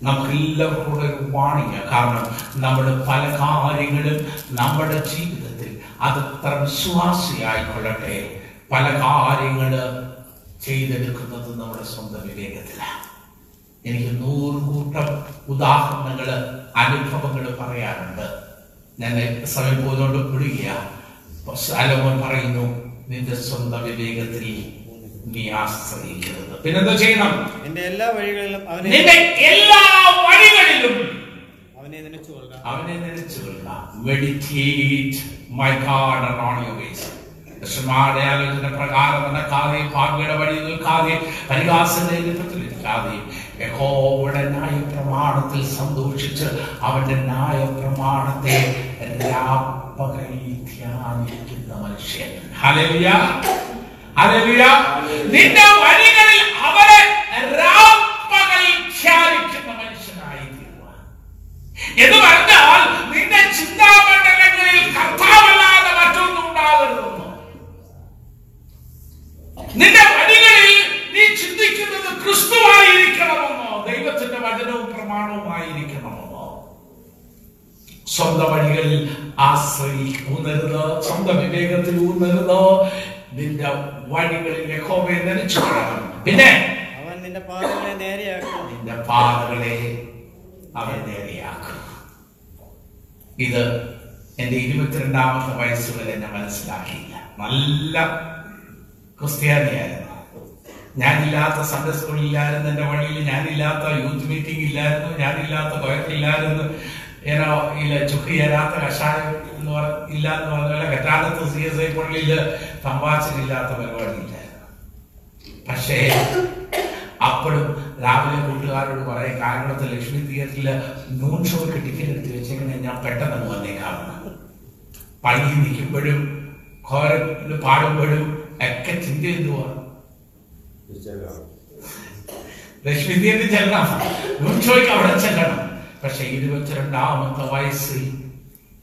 നമുക്കെല്ലാവർക്കും കൂടെ ഒരു വാണിക കാരണം നമ്മുടെ പല കാര്യങ്ങളും നമ്മുടെ ജീവിതത്തിൽ അത് വിശ്വാസിയായിക്കൊള്ളട്ടെ. പല കാര്യങ്ങൾ ചെയ്തെടുക്കുന്നത് നമ്മുടെ സ്വന്തം വിവേകത്തിലാണ് എനിക്ക് നൂറ് കൂട്ടം ഉദാഹരണങ്ങൾ അനുഭവങ്ങൾ പറയാറുണ്ട്. ഞാൻ സമയം പോയതുകൊണ്ട് വിടുകയ ശാലോമോൻ പറയുന്നു നിന്റെ സ്വന്തം വിവേകത്തിൽ നീ ആശ്രയിക്കരുത്. പിന്നെന്താ ചെയ്യണം? എന്റെ എല്ലാ വഴികളിലും അവനെ നിന്റെ എല്ലാ വഴികളിലും അവനെ നനച്ചു കൊള്ളുക. അവനെ നനച്ചു കൊള്ളുക. Meditate my God on your ways കൃഷ്ണന്മാരുടെ ആലോചന പ്രകാരം നടക്കാതെ ഭാഗ്യയുടെ വഴി നിൽക്കാതെ പരിഹാസന്റെ നിൽക്കാതെ യഹോവയുടെ ന്യായ പ്രമാണത്തിൽ സന്തോഷിച്ച് അവന്റെ ന്യായ പ്രമാണത്തെ രാപ്പകൽ ധ്യാനിക്കുന്ന മനുഷ്യൻ. ഹല്ലേലൂയ. ഹല്ലേലൂയ. നിന്റെ വഴികളിൽ അവരെ രാപ്പകൽ ധ്യാനിക്കുന്ന മനുഷ്യനായി എന്ന് പറഞ്ഞാൽ നിന്റെ ചിന്താമണ്ഡലങ്ങളിൽ കർത്താവല്ലാതെ മറ്റൊന്നും ഉണ്ടാകരുതെന്ന്. നിന്റെ വഴികളിൽ നീ ചിന്തിക്കുന്നത് ക്രിസ്തുവായിരിക്കണമെന്നോ ദൈവത്തിന്റെ വചനവും പ്രമാണവുമായിരിക്കണമെന്നോ സ്വന്തം വഴികളിൽ ആശ്രയിക്കൂന്നരുത്? സ്വന്തം വിവേകത്തിൽ ഊന്നരുത്? നിന്റെ വഴികളിൽ യഹോവയെ നനച്ചു പിന്നെ? അവൻ നിന്റെ പാതകളെ നേരെയാക്കും. നിന്റെ പാതകളെ അവൻ നേരെയാക്കും. ഇത് എന്റെ ഇരുപത്തിരണ്ടാമത്തെ വയസ്സുകളിൽ എന്നെ മനസ്സിലാക്കിയില്ല. നല്ല ക്രിസ്ത്യാനിയായിരുന്നു. ഞാനില്ലാത്ത സൺഡേ സ്കൂളില്ലായിരുന്നു എന്റെ വഴിയിൽ ഞാനില്ലാത്ത യൂത്ത് മീറ്റിംഗ് ഇല്ലായിരുന്നു ഞാനില്ലാത്ത കുഴപ്പമില്ലായിരുന്നു ഏനോ ഇല്ല ചുക്കി ചേരാത്ത കഷായം എന്ന് പറ ഇല്ല എന്ന് പറഞ്ഞാൽ കറ്റാലത്ത് സി എസ് ഐ പള്ളിയിൽ തമ്പാച്ചനില്ലാത്ത പരിപാടിയില്ലായിരുന്നു. പക്ഷേ അപ്പോഴും രാവിലെ കൂട്ടുകാരോട് പറയും കാരണത്ത് ലക്ഷ്മി തിയേറ്ററിൽ നൂൺ ഷോയ്ക്ക് ടിക്കറ്റ് എടുത്ത് വെച്ചെങ്ങനെ ഞാൻ പെട്ടെന്ന് വന്നേക്കാവുന്ന പള്ളിയിൽ നിൽക്കുമ്പോഴും ഘോരത്തിൽ പാടുമ്പോഴും ഒക്കെ ചിന്ത എന്തുവാ ലക്ഷ്മി തിയേറ്ററിൽ ചെല്ലണം ഷോയ്ക്ക് അവിടെ ചെല്ലണം. പക്ഷെ ഇരുപത്തിരണ്ടാമത്തെ വയസ്സിൽ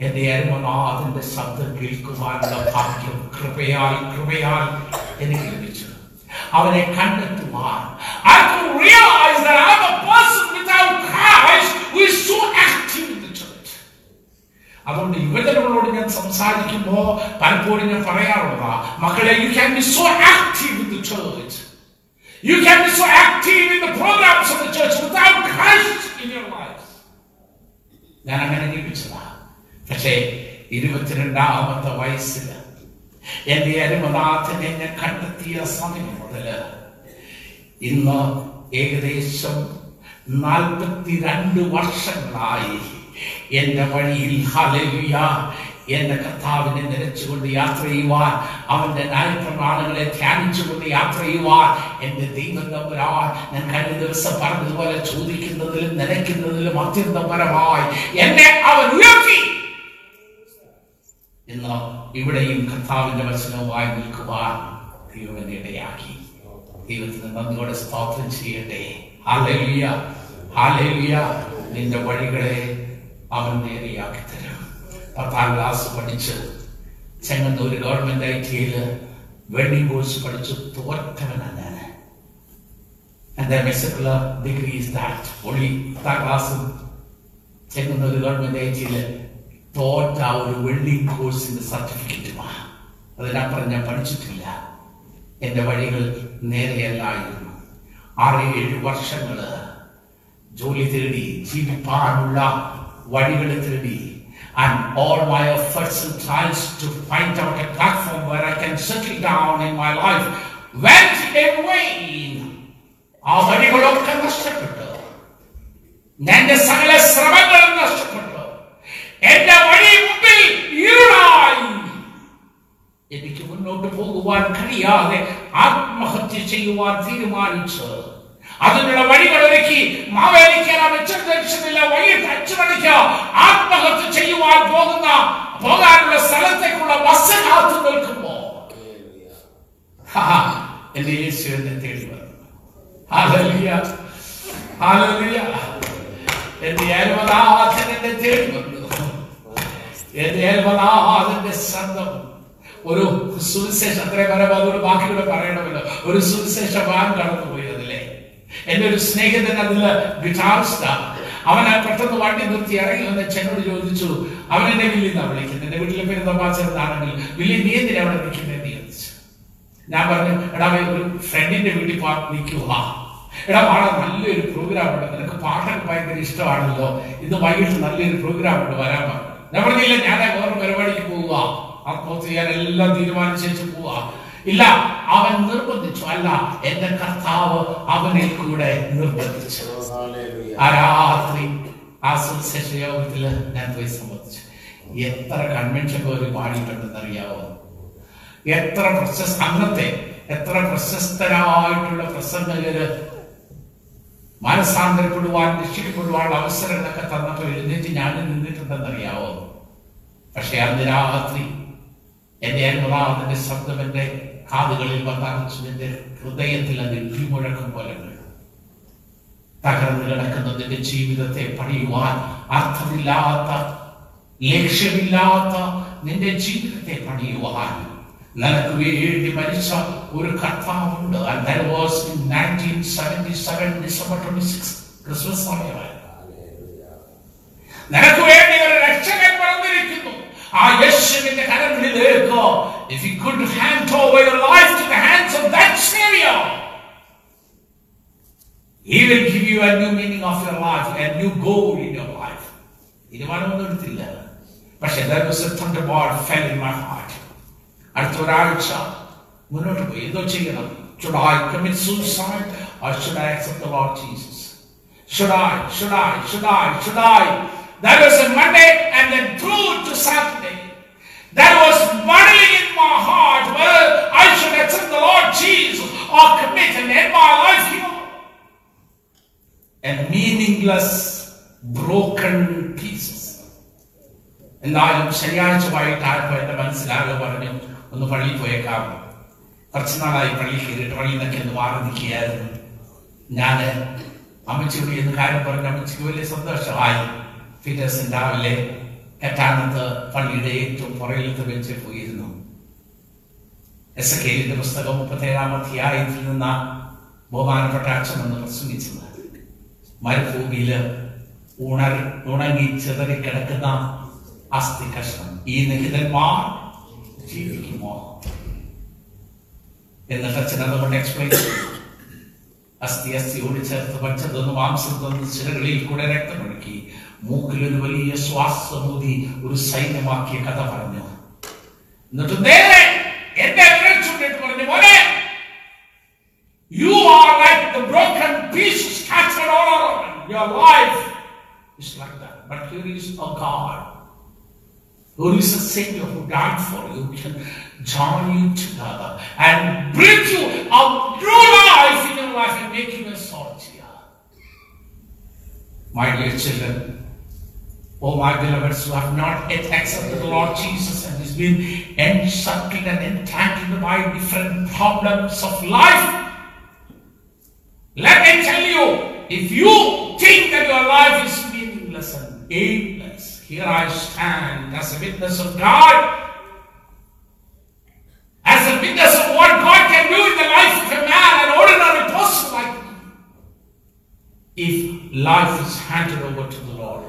എന്റെ അരുമനാഥന്റെ ശബ്ദം കേൾക്കുവാനുള്ള ഭാഗ്യം കൃപയാൽ കൃപയാൽ എനിക്ക് ലഭിച്ചു. അവനെ കണ്ടെത്തുവാൻ I could realize that I'm a person without Christ who is so active in the church. അതുകൊണ്ട് യുവജനങ്ങളോട് ഞാൻ സംസാരിക്കുമ്പോ പലപ്പോഴും ഞാൻ പറയാറുള്ളതാ മക്കളെ you can be so active in the church you can be so active in the programs of the church without Christ in your life ഞാൻ അങ്ങനെ ജീവിച്ചതാ. പക്ഷേ ഇരുപത്തിരണ്ടാമത്തെ വയസ്സിൽ എന്റെ അനുമനാഥനെ ഞാൻ കണ്ടെത്തിയ സമയം മുതൽ ഇന്ന് ഏകദേശം നാൽപ്പത്തിരണ്ട് വർഷങ്ങളായി എന്റെ വഴിയിൽ. ഹലലുയ എന്റെ കർത്താവിനെ നിരച്ചുകൊണ്ട് യാത്ര ചെയ്യുവാൻ അവന്റെ ന്യായപ്രമാണങ്ങളെ ധ്യാനിച്ചുകൊണ്ട് യാത്ര ചെയ്യുവാൻ എന്റെ ദൈവം തമ്പുരാൻ ഞാൻ കഴിഞ്ഞ ദിവസം പറഞ്ഞതുപോലെ ചോദിക്കുന്നതിലും നനയ്ക്കുന്നതിലും അത്യന്തപരമായി എന്നെ അവൻ ഉയർത്തി എന്ന് ഇവിടെയും കർത്താവിന്റെ വചനവുമായി നിൽക്കുവാൻ ദൈവം ഇടയാക്കി. ദൈവത്തിന് നന്ദിയോടെ സ്തോത്രം ചെയ്യട്ടെ. ഹാലേലിയ ഹാലേലിയ നിന്റെ വഴികളെ അവൻ നേരെയാക്കി തരും. പത്താം ക്ലാസ് പഠിച്ച് ചെങ്ങന്നൂർ ഗവൺമെന്റ് ഐ ടിയിൽ വെൽഡിംഗ് കോഴ്സ് പഠിച്ച് തോറ്റവനാണ് ഞാൻ. എന്റെ മെസ്സിലുള്ള ഡിഗ്രി ഈസ് ദാറ്റ് ഒളി പത്താം ക്ലാസ് ചെങ്ങന്നൂർ ഗവൺമെന്റ് ഐ ടിയിൽ തോറ്റ ഒരു വെൽഡിംഗ് കോഴ്സിന്റെ സർട്ടിഫിക്കറ്റുമാ അതിനപ്പുറം ഞാൻ പഠിച്ചിട്ടില്ല. എന്റെ വഴികൾ നേരെയല്ലായിരുന്നു. ആറ് ഏഴ് വർഷങ്ങൾ ജോലി തേടി ജീവിപ്പാനുള്ള വഴികൾ തേടി and all my efforts and trials to find out a platform where I can settle down in my life went in vain. ആ വഴികളൊക്കെ നഷ്ടപ്പെട്ടു എന്റെ സകല ശ്രമങ്ങളും നഷ്ടപ്പെട്ടു എന്റെ വഴി മുമ്പിൽ ഇരുളായി എനിക്ക് മുന്നോട്ട് പോകുവാൻ കഴിയാതെ ആത്മഹത്യ ചെയ്യുവാൻ തീരുമാനിച്ചു അതിനുള്ള വഴികൾ ഒരുക്കി മാവേലിക്കാനില്ല വൈകിട്ട് അഞ്ചു മണിക്ക് ആത്മഹത്യ ചെയ്യുവാൻ പോകുന്ന പോകാനുള്ള സ്ഥലത്തേക്കുള്ള ബസ് കാത്തു നിൽക്കുമ്പോ. എന്റെ യേശു എന്നെ തേടി വന്നു. എന്റെ അയൽവനാഥൻ എന്നെ തേടി വന്നു. എന്റെ അയൽവനാഥന്റെ ശബ്ദം. ഒരു സുവിശേഷം അത്രയും പറയുമ്പോൾ അതൊരു ബാക്കിയുടെ പറയണമല്ലോ. ഒരു സുവിശേഷ വാൻ കടന്നുപോയി. എന്റെ ഒരു സ്നേഹിതൻ അതിൽ ഗിറ്റാറിസ്റ്റ. അവൻ പെട്ടെന്ന് വണ്ടി നിർത്തി ഇറങ്ങി വന്ന് ചെന്നോട് ചോദിച്ചു അവൻ എന്നെ വില്ലി എന്നാ വിളിക്കുന്നത്? എന്റെ വീട്ടിലെ പേര് തമാശനാണെങ്കിൽ വില്ലി നീ എന്തിനാ അവിടെ നിൽക്കുന്നതെന്ന് ചോദിച്ചു. ഞാൻ പറഞ്ഞു എടാ ഒരു ഫ്രണ്ടിന്റെ വീട്ടിൽ പാ നിൽക്കുക എടാ പാടാ നല്ലൊരു പ്രോഗ്രാം ഉണ്ട്. നിനക്ക് പാട്ടൊക്കെ ഭയങ്കര ഇഷ്ടമാണല്ലോ. ഇന്ന് വൈകിട്ട് നല്ലൊരു പ്രോഗ്രാം ഉണ്ട് വരാൻ പറഞ്ഞു ഞാൻ പറഞ്ഞില്ല ഞാൻ വേറെ പരിപാടിക്ക് പോവുക. ആ ചെയ്യാൻ എല്ലാം തീരുമാനിച്ചു പോവുക. ഇല്ല അവൻ നിർബന്ധിച്ചു. അല്ല എന്റെ കർത്താവ് അവനിൽ കൂടെ നിർബന്ധിച്ചു. ആ രാത്രി ആ സുവിശേഷ യോഗത്തിൽ ഞാൻ പോയി സംബന്ധിച്ചു. എത്ര കൺവെൻഷൻ പോലും പാടിയിട്ടുണ്ടെന്ന് അറിയാവോ എത്ര പ്രശസ്ത അന്നത്തെ എത്ര പ്രശസ്തരായിട്ടുള്ള പ്രസംഗകര് മനസാന്തരപ്പെടുവാൻ രക്ഷിക്കപ്പെടുവാനുള്ള അവസരങ്ങളൊക്കെ തന്നപ്പോൾ എഴുന്നേറ്റ് ഞാൻ നിന്നിട്ടുണ്ടെന്ന് അറിയാവോ പക്ഷെ അന്ന് രാത്രി എന്റെ അനുഭവത്തിന്റെ ശബ്ദം എന്റെ കാതുകളിൽ വന്നറിച്ചു എന്റെ ഹൃദയത്തിൽ അത് ഇടിമുഴക്കം പോലെ തകർന്നു കിടക്കുന്ന നിന്റെ ജീവിതത്തെ പണിയുവാൻ അർത്ഥമില്ലാത്ത ലക്ഷ്യമില്ലാത്ത നിന്റെ ജീവിതത്തെ പണിയുവാൻ നിനക്ക് വേണ്ടി മരിച്ച ഒരു കർത്താവുണ്ട്. And that was 1977 December 26 Christmas സമയമായിരുന്നു. നിനക്ക് വേണ്ടി ഒരു രക്ഷകൻ പറഞ്ഞിരിക്കുന്നു ആ യേശുവിന്റെ കരങ്ങളിലേക്ക് if you could hand over your life to the hands of that savior he will give you a new meaning of your life a new goal in your life തീരുമാനമൊന്നും എടുത്തില്ല പക്ഷെ there was a thunderbolt fell in my heart അടുത്ത ഒരാഴ്ച മുന്നോട്ട് പോയി എന്തോ ചെയ്യണം should I commit suicide or should I accept the Lord Jesus should I should I should I should I That was a Monday and then through to Saturday that was burning in my heart whether I should accept the Lord Jesus or commit and end my life here and meaningless broken pieces എന്തായാലും ശനിയാഴ്ച വൈകിട്ടായപ്പോ എന്റെ മനസ്സിലാകെ പറഞ്ഞു ഒന്ന് പള്ളിയിൽ പോയേക്കാം കുറച്ചു നാളായി പള്ളി കയറിയിട്ട് പള്ളിയിൽ നിന്നൊക്കെ ഒന്ന് മാറി നിൽക്കുകയായിരുന്നു ഞാൻ അമ്മച്ചിയോട് എന്ന് കാര്യം പറഞ്ഞു അമ്മച്ചിക്ക് വലിയ സന്തോഷമായി പീറ്റേഴ്സൺ രാവിലെ എട്ടാമത്ത് പള്ളിയുടെ ഏറ്റവും പുറകിലത്തെ വെച്ച് പോയിരുന്നു. എസ് എ കെലിന്റെ പുസ്തകം മുപ്പത്തേഴാം അധ്യായത്തിൽ നിന്ന ബഹുമാനപ്പെട്ട അച്ഛൻ എന്ന് പ്രസംഗിച്ചത്. മരുഭൂമിയിൽ ഉണർ ഉണങ്ങി ചെതറി കിടക്കുന്ന അസ്ഥി കഷ്ണം ഈ നിഹിതന്മാർ ജീവിക്കുമോ? എന്നിട്ട് അച്ഛൻ അതുകൊണ്ട് എക്സ്പ്ലെയിൻ ചെയ്തു. അസ്ഥി അസ്ഥിയോട് ചേർത്ത് പച്ചതൊന്ന് മാംസം തന്ന് ചിലകളിൽ കൂടെ രക്തമൊഴുക്കി. മൂക്കിൽ ഒരു വലിയ ശ്വാസമൂതി ഒരു സൈന്യമാക്കിയ കഥ പറഞ്ഞു എന്നിട്ട് നേരെ എന്റെ വിരൽ ചൂണ്ടിട്ട് പറഞ്ഞു മോനെ You are like the broken pieces scattered all around. Your life is like that. But here is a God. There is a Savior who died for you, who can join you together and bring you a new life in your life and make you a salt here. My dear children, Oh, my beloveds, who have not yet accepted the Lord Jesus and has been encircled and entangled by different problems of life, let me tell you, if you think that your life is meaningless and aimless, here I stand as a witness of God, as a witness of what God can do in the life of a man, an ordinary person like me, if life is handed over to the Lord.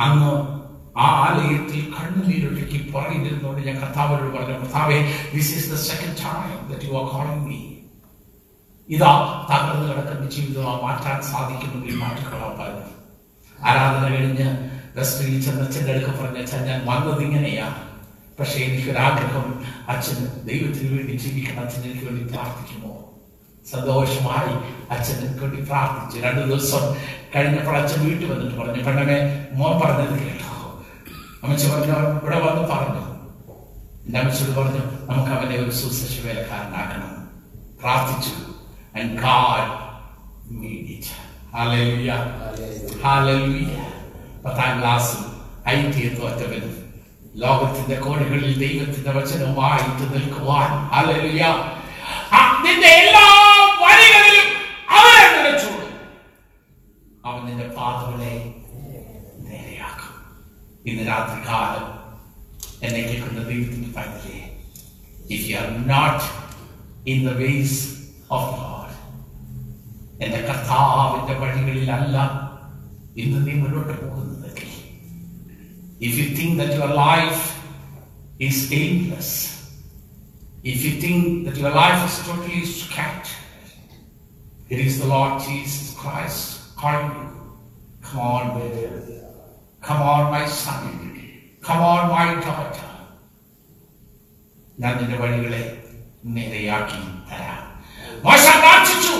അന്ന് ആ ആലയത്തിൽ കണ്ണുനീരൊഴുക്കി പറയുന്നതിനോട് ഞാൻ കർത്താവിനോട് പറഞ്ഞു കർത്താവെ this is the second time that you are calling me ഇതാ തകർന്നു കിടക്കുന്ന ജീവിതം മാറ്റാൻ സാധിക്കുമെങ്കിൽ പറഞ്ഞു ആരാധന കഴിഞ്ഞ് റെസ്റ്റിൽ ചെന്ന് അച്ഛന്റെ അടുക്ക പറഞ്ഞ അച്ഛൻ ഞാൻ വന്നത് ഇങ്ങനെയാ. പക്ഷേ എനിക്കൊരാഗ്രഹം. അച്ഛൻ ദൈവത്തിന് വേണ്ടി ജീവിക്കണം. അച്ഛൻ എനിക്ക് വേണ്ടി പ്രാർത്ഥിക്കുമോ? സന്തോഷമായി അച്ഛൻ കൂട്ടി വേണ്ടി പ്രാർത്ഥിച്ചു രണ്ടു ദിവസം കഴിഞ്ഞപ്പോൾ അച്ഛൻ വീട്ടിൽ വന്നിട്ട് പറഞ്ഞു പെണ്ണമേ മോൻ പറഞ്ഞത് കേട്ടോ അമ്മച്ചി പറഞ്ഞു ഇവിടെ വന്ന് പറഞ്ഞു എന്റെ അമ്മച്ചോട് പറഞ്ഞു നമുക്ക് അവനെ ഒരു സുശേഷ വേലക്കാരനാക്കണം പ്രാർത്ഥിച്ചു and God made it. Hallelujah. Hallelujah. പത്താം ക്ലാസ്സിൽ ഐ ടി തോറ്റവൻ ലോകത്തിന്റെ കോണുകളിൽ ദൈവത്തിന്റെ വചനവുമായിട്ട് നിൽക്കുവാൻ ഹല്ലേലൂയ. നിന്റെ എല്ലാ വഴികളിലും അവനെ നിലച്ചോടും. അവൻ നിന്റെ പാതകളെ നേരെയാക്കും. ഇന്ന് രാത്രി കാലം എന്നെ കേൾക്കുന്ന ദൈവത്തിന്റെ പൈതലേ if you are not in the ways of God എന്റെ കർത്താവിന്റെ വഴികളിലല്ല ഇന്ന് നീ മുന്നോട്ട് പോകുന്നതെങ്കിൽ. If you think that your life is aimless if you think that your life is totally scattered is the Lord Jesus Christ. Calling you come on baby. Come on my son. Come on my daughter. ഞാൻ നിന്റെ വഴികളെ നേരെയാക്കി തരാം. മോശ പ്രാർത്ഥിച്ചു.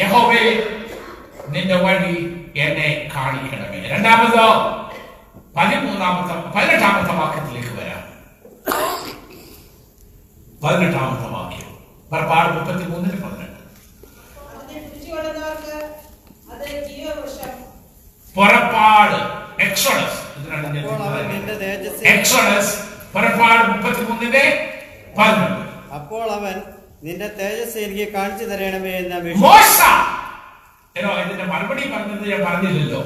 യഹോവേ നിന്റെ വഴി എന്നെ കാണിക്കണമേ. രണ്ടാമത് പതിമൂന്നാമത്തെ പതിനെട്ടാമത്തെ വാക്യത്തിലേക്ക് വരാം. പതിനെട്ടാമത്തെ വാക്യം. പുറപ്പാട് മുപ്പത്തി മൂന്നിന് പതിനെട്ട് അതിനെ പിടിച്ചുകൊള്ളുന്നവർക്ക് അത് ജീവവൃക്ഷം പുറപ്പാട് എക്സോഡസ് എക്സോഡസ് പുറപ്പാട് മുപ്പത്തി മൂന്നിന്റെ പതിനെട്ട് അപ്പോൾ അവൻ നിന്റെ തേജസ് എനിക്ക് കാണിച്ചു തരണമേ എന്ന മോശ! ഇതിന്റെ മറുപടി പറഞ്ഞത് ഞാൻ പറഞ്ഞില്ലല്ലോ.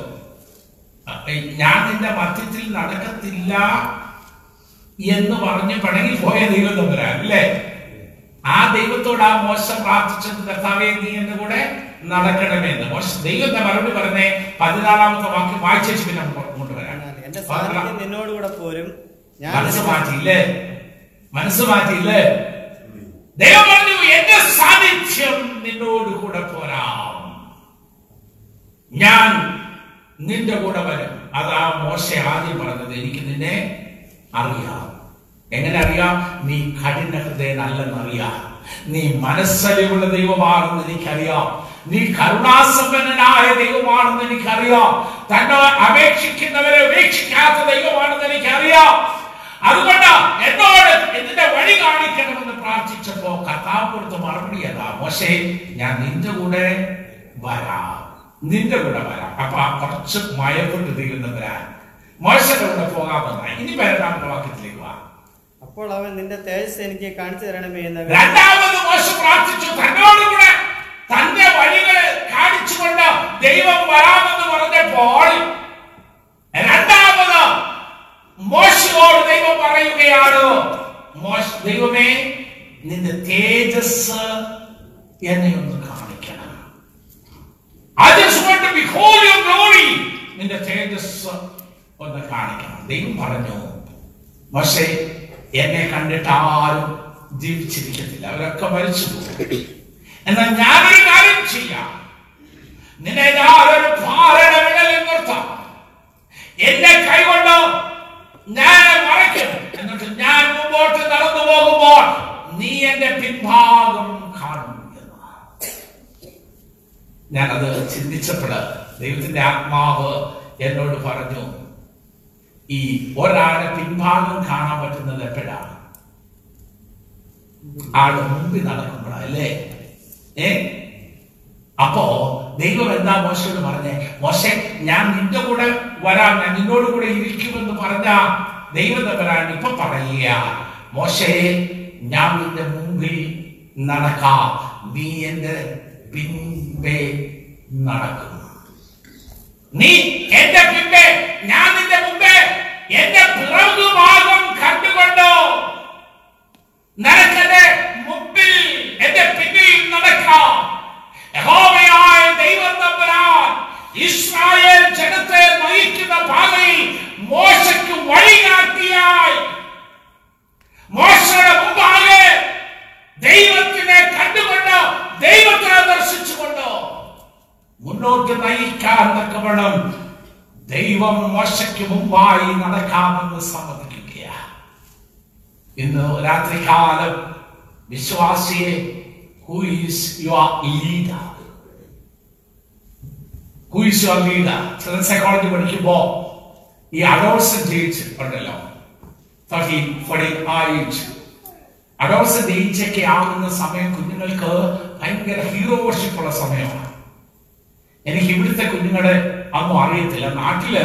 ഞാൻ നിന്റെ മധ്യത്തിൽ നടക്കത്തില്ല എന്ന് പറഞ്ഞ് പണങ്ങി പോയ ദൈവം തമ്പുരാൻ അല്ലേ? ആ ദൈവത്തോട് ആ മോശം പ്രാർത്ഥിച്ചത് കർത്താവേ നീ എന്റെ കൂടെ നടക്കണമെന്ന്. മോശ ദൈവത്തെ മറുപടി പറഞ്ഞേ പതിനാലാമത്തെ വാക്യം വായിച്ചു പിന്നെ കൊണ്ടുവരാം. വരാം എന്റെ സാന്നിധ്യം നിന്നോടുകൂടെ പോരും. മനസ്സ് മാറ്റിയില്ലേ? മനസ്സ് മാറ്റിയില്ലേ? ദൈവം പറഞ്ഞു എന്റെ സാന്നിധ്യം നിന്നോട് കൂടെ പോരാം. ഞാൻ നിന്റെ കൂടെ വരും. അതാ മോശ ആദ്യം പറഞ്ഞത്. എനിക്ക് നിന്നെ അറിയാം. എങ്ങനെ അറിയാം? നീ കഠിന ഹൃദയനല്ലെന്നറിയാം. നീ മനസ്സലിവുള്ള ദൈവമാണെന്ന് എനിക്കറിയാം. നീ കരുണാസമ്പന്നനായ ദൈവമാണെന്ന് എനിക്കറിയാം. തന്നെ അപേക്ഷിക്കുന്നവരെ ഉപേക്ഷിക്കാത്ത ദൈവമാണെന്ന് എനിക്കറിയാം. അതുകൊണ്ട് എന്നോട് ഇതിന്റെ വഴി കാണിക്കണമെന്ന് പ്രാർത്ഥിച്ചപ്പോ കർത്താവ് കൊടുത്ത മറുപടി അതാ മോശേ ഞാൻ നിന്റെ കൂടെ വരാം. നിന്റെ കൂടെ വരാം. അപ്പൊ ആ കുറച്ച് മയപ്പെട്ട് തീരുന്നവരാ മോശയുടെ കൂടെ പോകാമെന്ന ഇനി പതിനെട്ടാമത്തെ വാക്യത്തിലേക്ക് വാ. അപ്പോൾ അവൻ നിന്റെ തേജസ് എനിക്ക് കാണിച്ചു തരണമേ എന്ന് രണ്ടാമത് മോശം പ്രാർത്ഥിച്ചു തന്നോടുകൂടെ തന്റെ വഴികളെ കാണിച്ചുകൊണ്ട് ദൈവം വരാമെന്ന് പറഞ്ഞപ്പോൾ രണ്ടാമത് മോശയോട് ദൈവം പറയുകയാണ് ദൈവമേ നിന്റെ തേജസ് എന്നെ ഒന്ന് കാണിക്കണം. I. നിന്റെ തേജസ് ഒന്ന് കാണിക്കണം. ദൈവം പറഞ്ഞു പക്ഷേ എന്നെ കണ്ടിട്ട് ആരും ജീവിച്ചിരിക്കത്തില്ല. അവരൊക്കെ മരിച്ചു പോകും എന്നാൽ ഞാനൊരു കാര്യം ചെയ്യാം. നിന്നെ ഞാനൊരു ഭാരണ വിടലിൽ നിർത്താം. എന്നെ കൈകൊണ്ട് ഞാൻ മറയ്ക്കും എന്നിട്ട് ഞാൻ മുമ്പോട്ട് നടന്നു പോകുമ്പോൾ നീ എന്റെ പിൻഭാഗം കാണും ഞാനത് ചിന്തിച്ചപ്പോൾ ദൈവത്തിന്റെ ആത്മാവ് എന്നോട് പറഞ്ഞു ഈ ഒരാളെ പിൻഭാഗം കാണാൻ പറ്റുന്നത് എപ്പോഴാണ്? ആൾ മുമ്പിൽ നടക്കുമ്പോഴാണ് അല്ലേ? ഏ? അപ്പോ ദൈവം എന്താ മോശയോട് പറഞ്ഞേ? മോശെ ഞാൻ നിന്റെ കൂടെ വരാം ഞാൻ നിന്നോട് കൂടെ ഇരിക്കുമെന്ന് പറഞ്ഞ ദൈവം വരാൻ ഇപ്പൊ പറയുക. മോശയെ ഞാൻ നിന്റെ മുമ്പിൽ നടക്കാം. നീ എന്റെ പിൻപേ നടക്കും. നീ എന്റെ പിൻപേ ഞാൻ നിന്റെ മുമ്പേ എന്റെ പിറകുഭാഗം കണ്ടുകൊണ്ടോ? നടക്കന്റെ മുമ്പിൽ എന്റെ പിന്നിൽ നടക്കാം. യഹോവയായ ദൈവം തമ്പുരാൻ ഇസ്രായേൽ ജനത്തെ നയിക്കുന്ന പാതയിൽ മോശയ്ക്ക് വഴികാട്ടിയായി. മോശയുടെ മുമ്പാകെ ദൈവത്തിനെ കണ്ടുകൊണ്ട് ദൈവത്തെ ദർശിച്ചുകൊണ്ട് മുന്നോട്ട് നയിക്കാൻ തക്കവണ്ണം ദൈവം മോശയ്ക്ക് മുമ്പായി നടക്കാമെന്ന് സമ്മതിക്കുക ഇന്ന് രാത്രികാലം വിശ്വാസിയെ who is your leader who is your leader ചില സൈക്കോളജി പഠിക്കുമ്പോ ഈ അഡോൾസെന്റ് ഏജ് ഉണ്ടല്ലോ. തേർട്ടീൻ ഫോർട്ടീൻ ആ ഏജ് അഡോൾസെന്റ് ഏജ് ആകുന്ന സമയം കുഞ്ഞുങ്ങൾക്ക് ഭയങ്കര ഹീറോ വർഷിപ്പുള്ള സമയമാണ്. എനിക്ക് ഇവിടുത്തെ കുഞ്ഞുങ്ങളെ അന്നും അറിയത്തില്ല. നാട്ടിൽ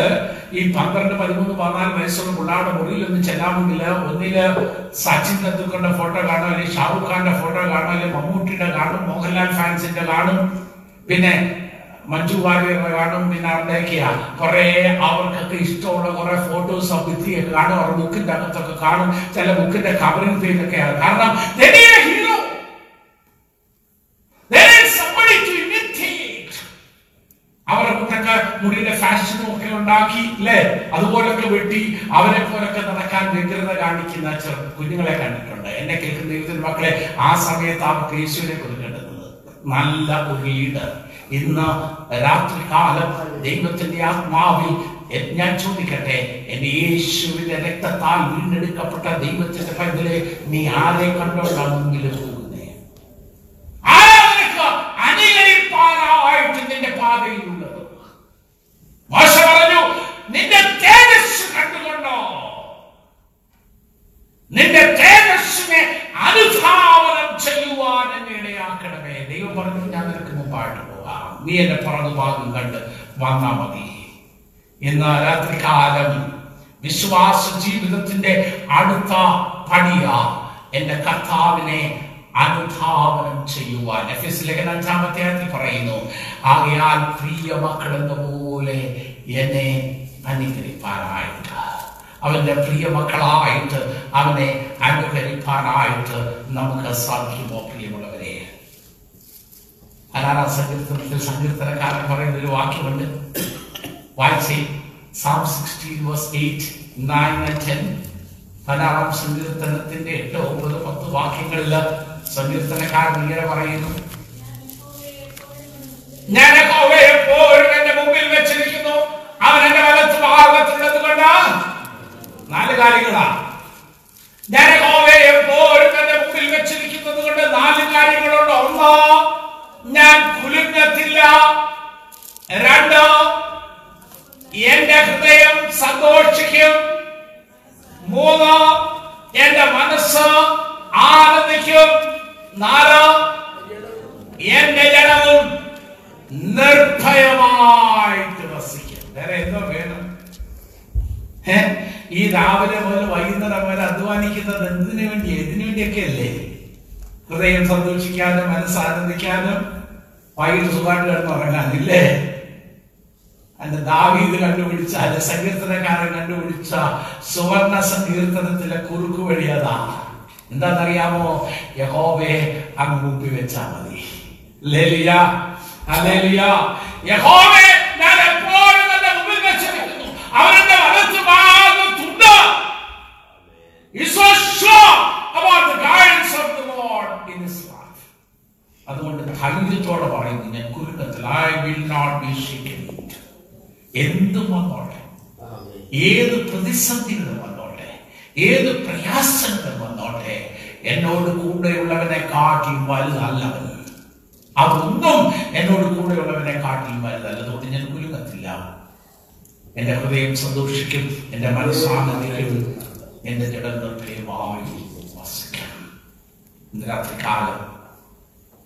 ഈ പന്ത്രണ്ട് പതിമൂന്ന് പതിനാല് വയസ്സുള്ള പിള്ളേരുടെ മുറിയിലൊന്നും ചെല്ലാമെങ്കിൽ ഒന്നിൽ സച്ചിൻ തെണ്ടുൽക്കറിന്റെ ഫോട്ടോ കാണും അല്ലെങ്കിൽ ഷാറുഖ് ഖാന്റെ ഫോട്ടോ കാണും അല്ലെങ്കിൽ മമ്മൂട്ടിയുടെ കാണും മോഹൻലാൽ ഫാൻസിന്റെ കാണും പിന്നെ മഞ്ജു വാര്യറിനെ കാണും പിന്നെ അവിടേക്കാ കുറെ അവർക്കൊക്കെ ഇഷ്ടമുള്ള കുറെ ഫോട്ടോസ് ആ ഭിത്തിയൊക്കെ കാണും അവരുടെ ബുക്കിന്റെ അകത്തൊക്കെ കാണും ചില ബുക്കിന്റെ കവറിംഗ് പേജ് ഒക്കെയാണ് കാരണം somebody to കുട്ടൊക്കെ മുടിയുടെ ഫാഷനും ഒക്കെ ഉണ്ടാക്കി അല്ലേ അതുപോലൊക്കെ വെട്ടി അവരെ പോലൊക്കെ നടക്കാൻ വ്യഗ്രത കാണിക്കുന്ന ചെറു കുഞ്ഞുങ്ങളെ കണ്ടിട്ടുണ്ട്. എന്നെ കേൾക്കുന്ന ദൈവത്തിന്റെ മക്കളെ ആ സമയത്ത് ആ യേശുവിനെ കൊടുക്കേണ്ടത് നല്ല ഒരു ലീഡർ ഇന്ന് രാത്രികാലം ദൈവത്തിന്റെ ആത്മാവിൽ ഞാൻ ചോദിക്കട്ടെ എന്റെ യേശുവിന്റെ രക്തത്താൽ വീണ്ടെടുക്കപ്പെട്ട ദൈവത്തിന്റെ പൈതലെ നീ ആരെ കണ്ടോണ്ടാണ് മുമ്പിൽ പോകുന്നേ? ആരാ അനുകരിപ്പാനായിട്ട് നിന്റെ പാതയിലുള്ളത് മോശ പറഞ്ഞു നിന്റെ തേജസ് കണ്ടുകൊണ്ടോ നിന്റെ തേജസ്സിനെ അനുധാവനം ചെയ്യുവാൻ എന്നെ ഇടയാക്കണമേ. ദൈവം പറഞ്ഞു ഞാൻ നിനക്ക് മുമ്പായിട്ട് പോകാം. നീ എന്റെ പുറകു ഭാഗം കണ്ട് വന്നാ മതി. ഇന്ന് രാത്രികാലം വിശ്വാസ ജീവിതത്തിന്റെ അടുത്ത പടിയ എന്റെ കർത്താവിനെ അനുധാവനം ചെയ്യുവാൻ. എഫ് എസ് ലേഖന അഞ്ചാമത്തെ പറയുന്നു ആകയാൽ പ്രിയ മക്കൾ എന്ന പോലെ എന്നെ അനുകരിപ്പാനായിട്ട് അവന്റെ പ്രിയ മക്കളായിട്ട് അവനെ അനുകരിക്കാനായിട്ട് നമുക്ക് സാധിക്കുമോ പ്രിയമുള്ളവരെ? അനാറാം സങ്കീർത്തനത്തിൽ? സങ്കീർത്തനക്കാരൻ പറയുന്ന ഒരു വാക്യമുണ്ട്. സാം സങ്കീർത്തനത്തിന്റെ എട്ട് ഒമ്പത് പത്ത് വാക്യങ്ങളിൽ സങ്കീർത്തനക്കാരൻ ഇങ്ങനെ പറയുന്നു. ഞാൻ എപ്പോഴും എന്റെ മുമ്പിൽ വെച്ചിരിക്കുന്നു. അവൻ എന്റെ വലത്ത് ഭാഗത്തുള്ളത് കൊണ്ട് നാല് കാര്യങ്ങളാ. യഹോവയെ എപ്പോഴും മുമ്പിൽ വെച്ചിരിക്കുന്നത് കൊണ്ട് നാല് കാര്യങ്ങളുണ്ട്. ഒന്ന് ഞാൻ കുലുങ്ങത്തില്ല. രണ്ടോ എന്റെ ഹൃദയം സന്തോഷിക്കും. മൂന്നോ എന്റെ മനസ്സ് ആനന്ദിക്കും. നാലോ എന്റെ ജനവും നിർഭയമായിട്ട് വസിക്കും. വേറെ എന്തോ വേണം? ഈ രാവിലെ മുതൽ വൈകുന്നേരം വരെ അധ്വാനിക്കുന്നത് എന്തിനു വേണ്ടി? എന്തിനു വേണ്ടിയൊക്കെ അല്ലേ? ഹൃദയം സന്തോഷിക്കാനും മനസ്സ് ആനന്ദിക്കാനും വൈകിട്ട് സുഖമായിട്ട് കിടന്ന് ഉറങ്ങാനില്ലേ? അല്ല ദാവീദ് കണ്ടുപിടിച്ച അല്ലെ സങ്കീർത്തനക്കാരൻ കണ്ടുപിടിച്ച സുവർണ സങ്കീർത്തനത്തിലെ കുറുക്കു വഴി അതാ. എന്താണെന്നറിയാമോ? യഹോവെ അങ്ങ് മുമ്പിൽ വെച്ചാ മതി. ലേലിയ ഹല്ലേലൂയ. യഹോവേ ഞാൻ എപ്പോഴും എന്റെ മുമ്പിൽ വെച്ചിരിക്കുന്നു അവരുടെ വലത്ത് ഭാഗത്തുണ്ട് He's so sure about the guidance of the Lord in his life. അതുകൊണ്ട് ധൈര്യത്തോടെ പറയുന്നു ഞാൻ കുരുക്കത്തിൽ I will not be shaken എന്തും വന്നോട്ടെ? ഏത് പ്രതിസന്ധികൾ വന്നോട്ടെ? ഏത് പ്രയാസങ്ങൾ വന്നോട്ടെ? എന്നോട് കൂടെയുള്ളവനെ കാട്ടി വലുതല്ലവൻ. അതൊന്നും എന്നോട് കൂടെയുള്ളവനെ കാട്ടി വലുതല്ല. അതുകൊണ്ട് ഞാൻ കുലുങ്ങത്തില്ല. എന്റെ ഹൃദയം സന്തോഷിക്കും എന്റെ മനസ്സാനന്ദിക്കും എന്റെ ജഡം നിർഭയമായി വസിക്കണം. ഇന്ന് രാത്രി കാലം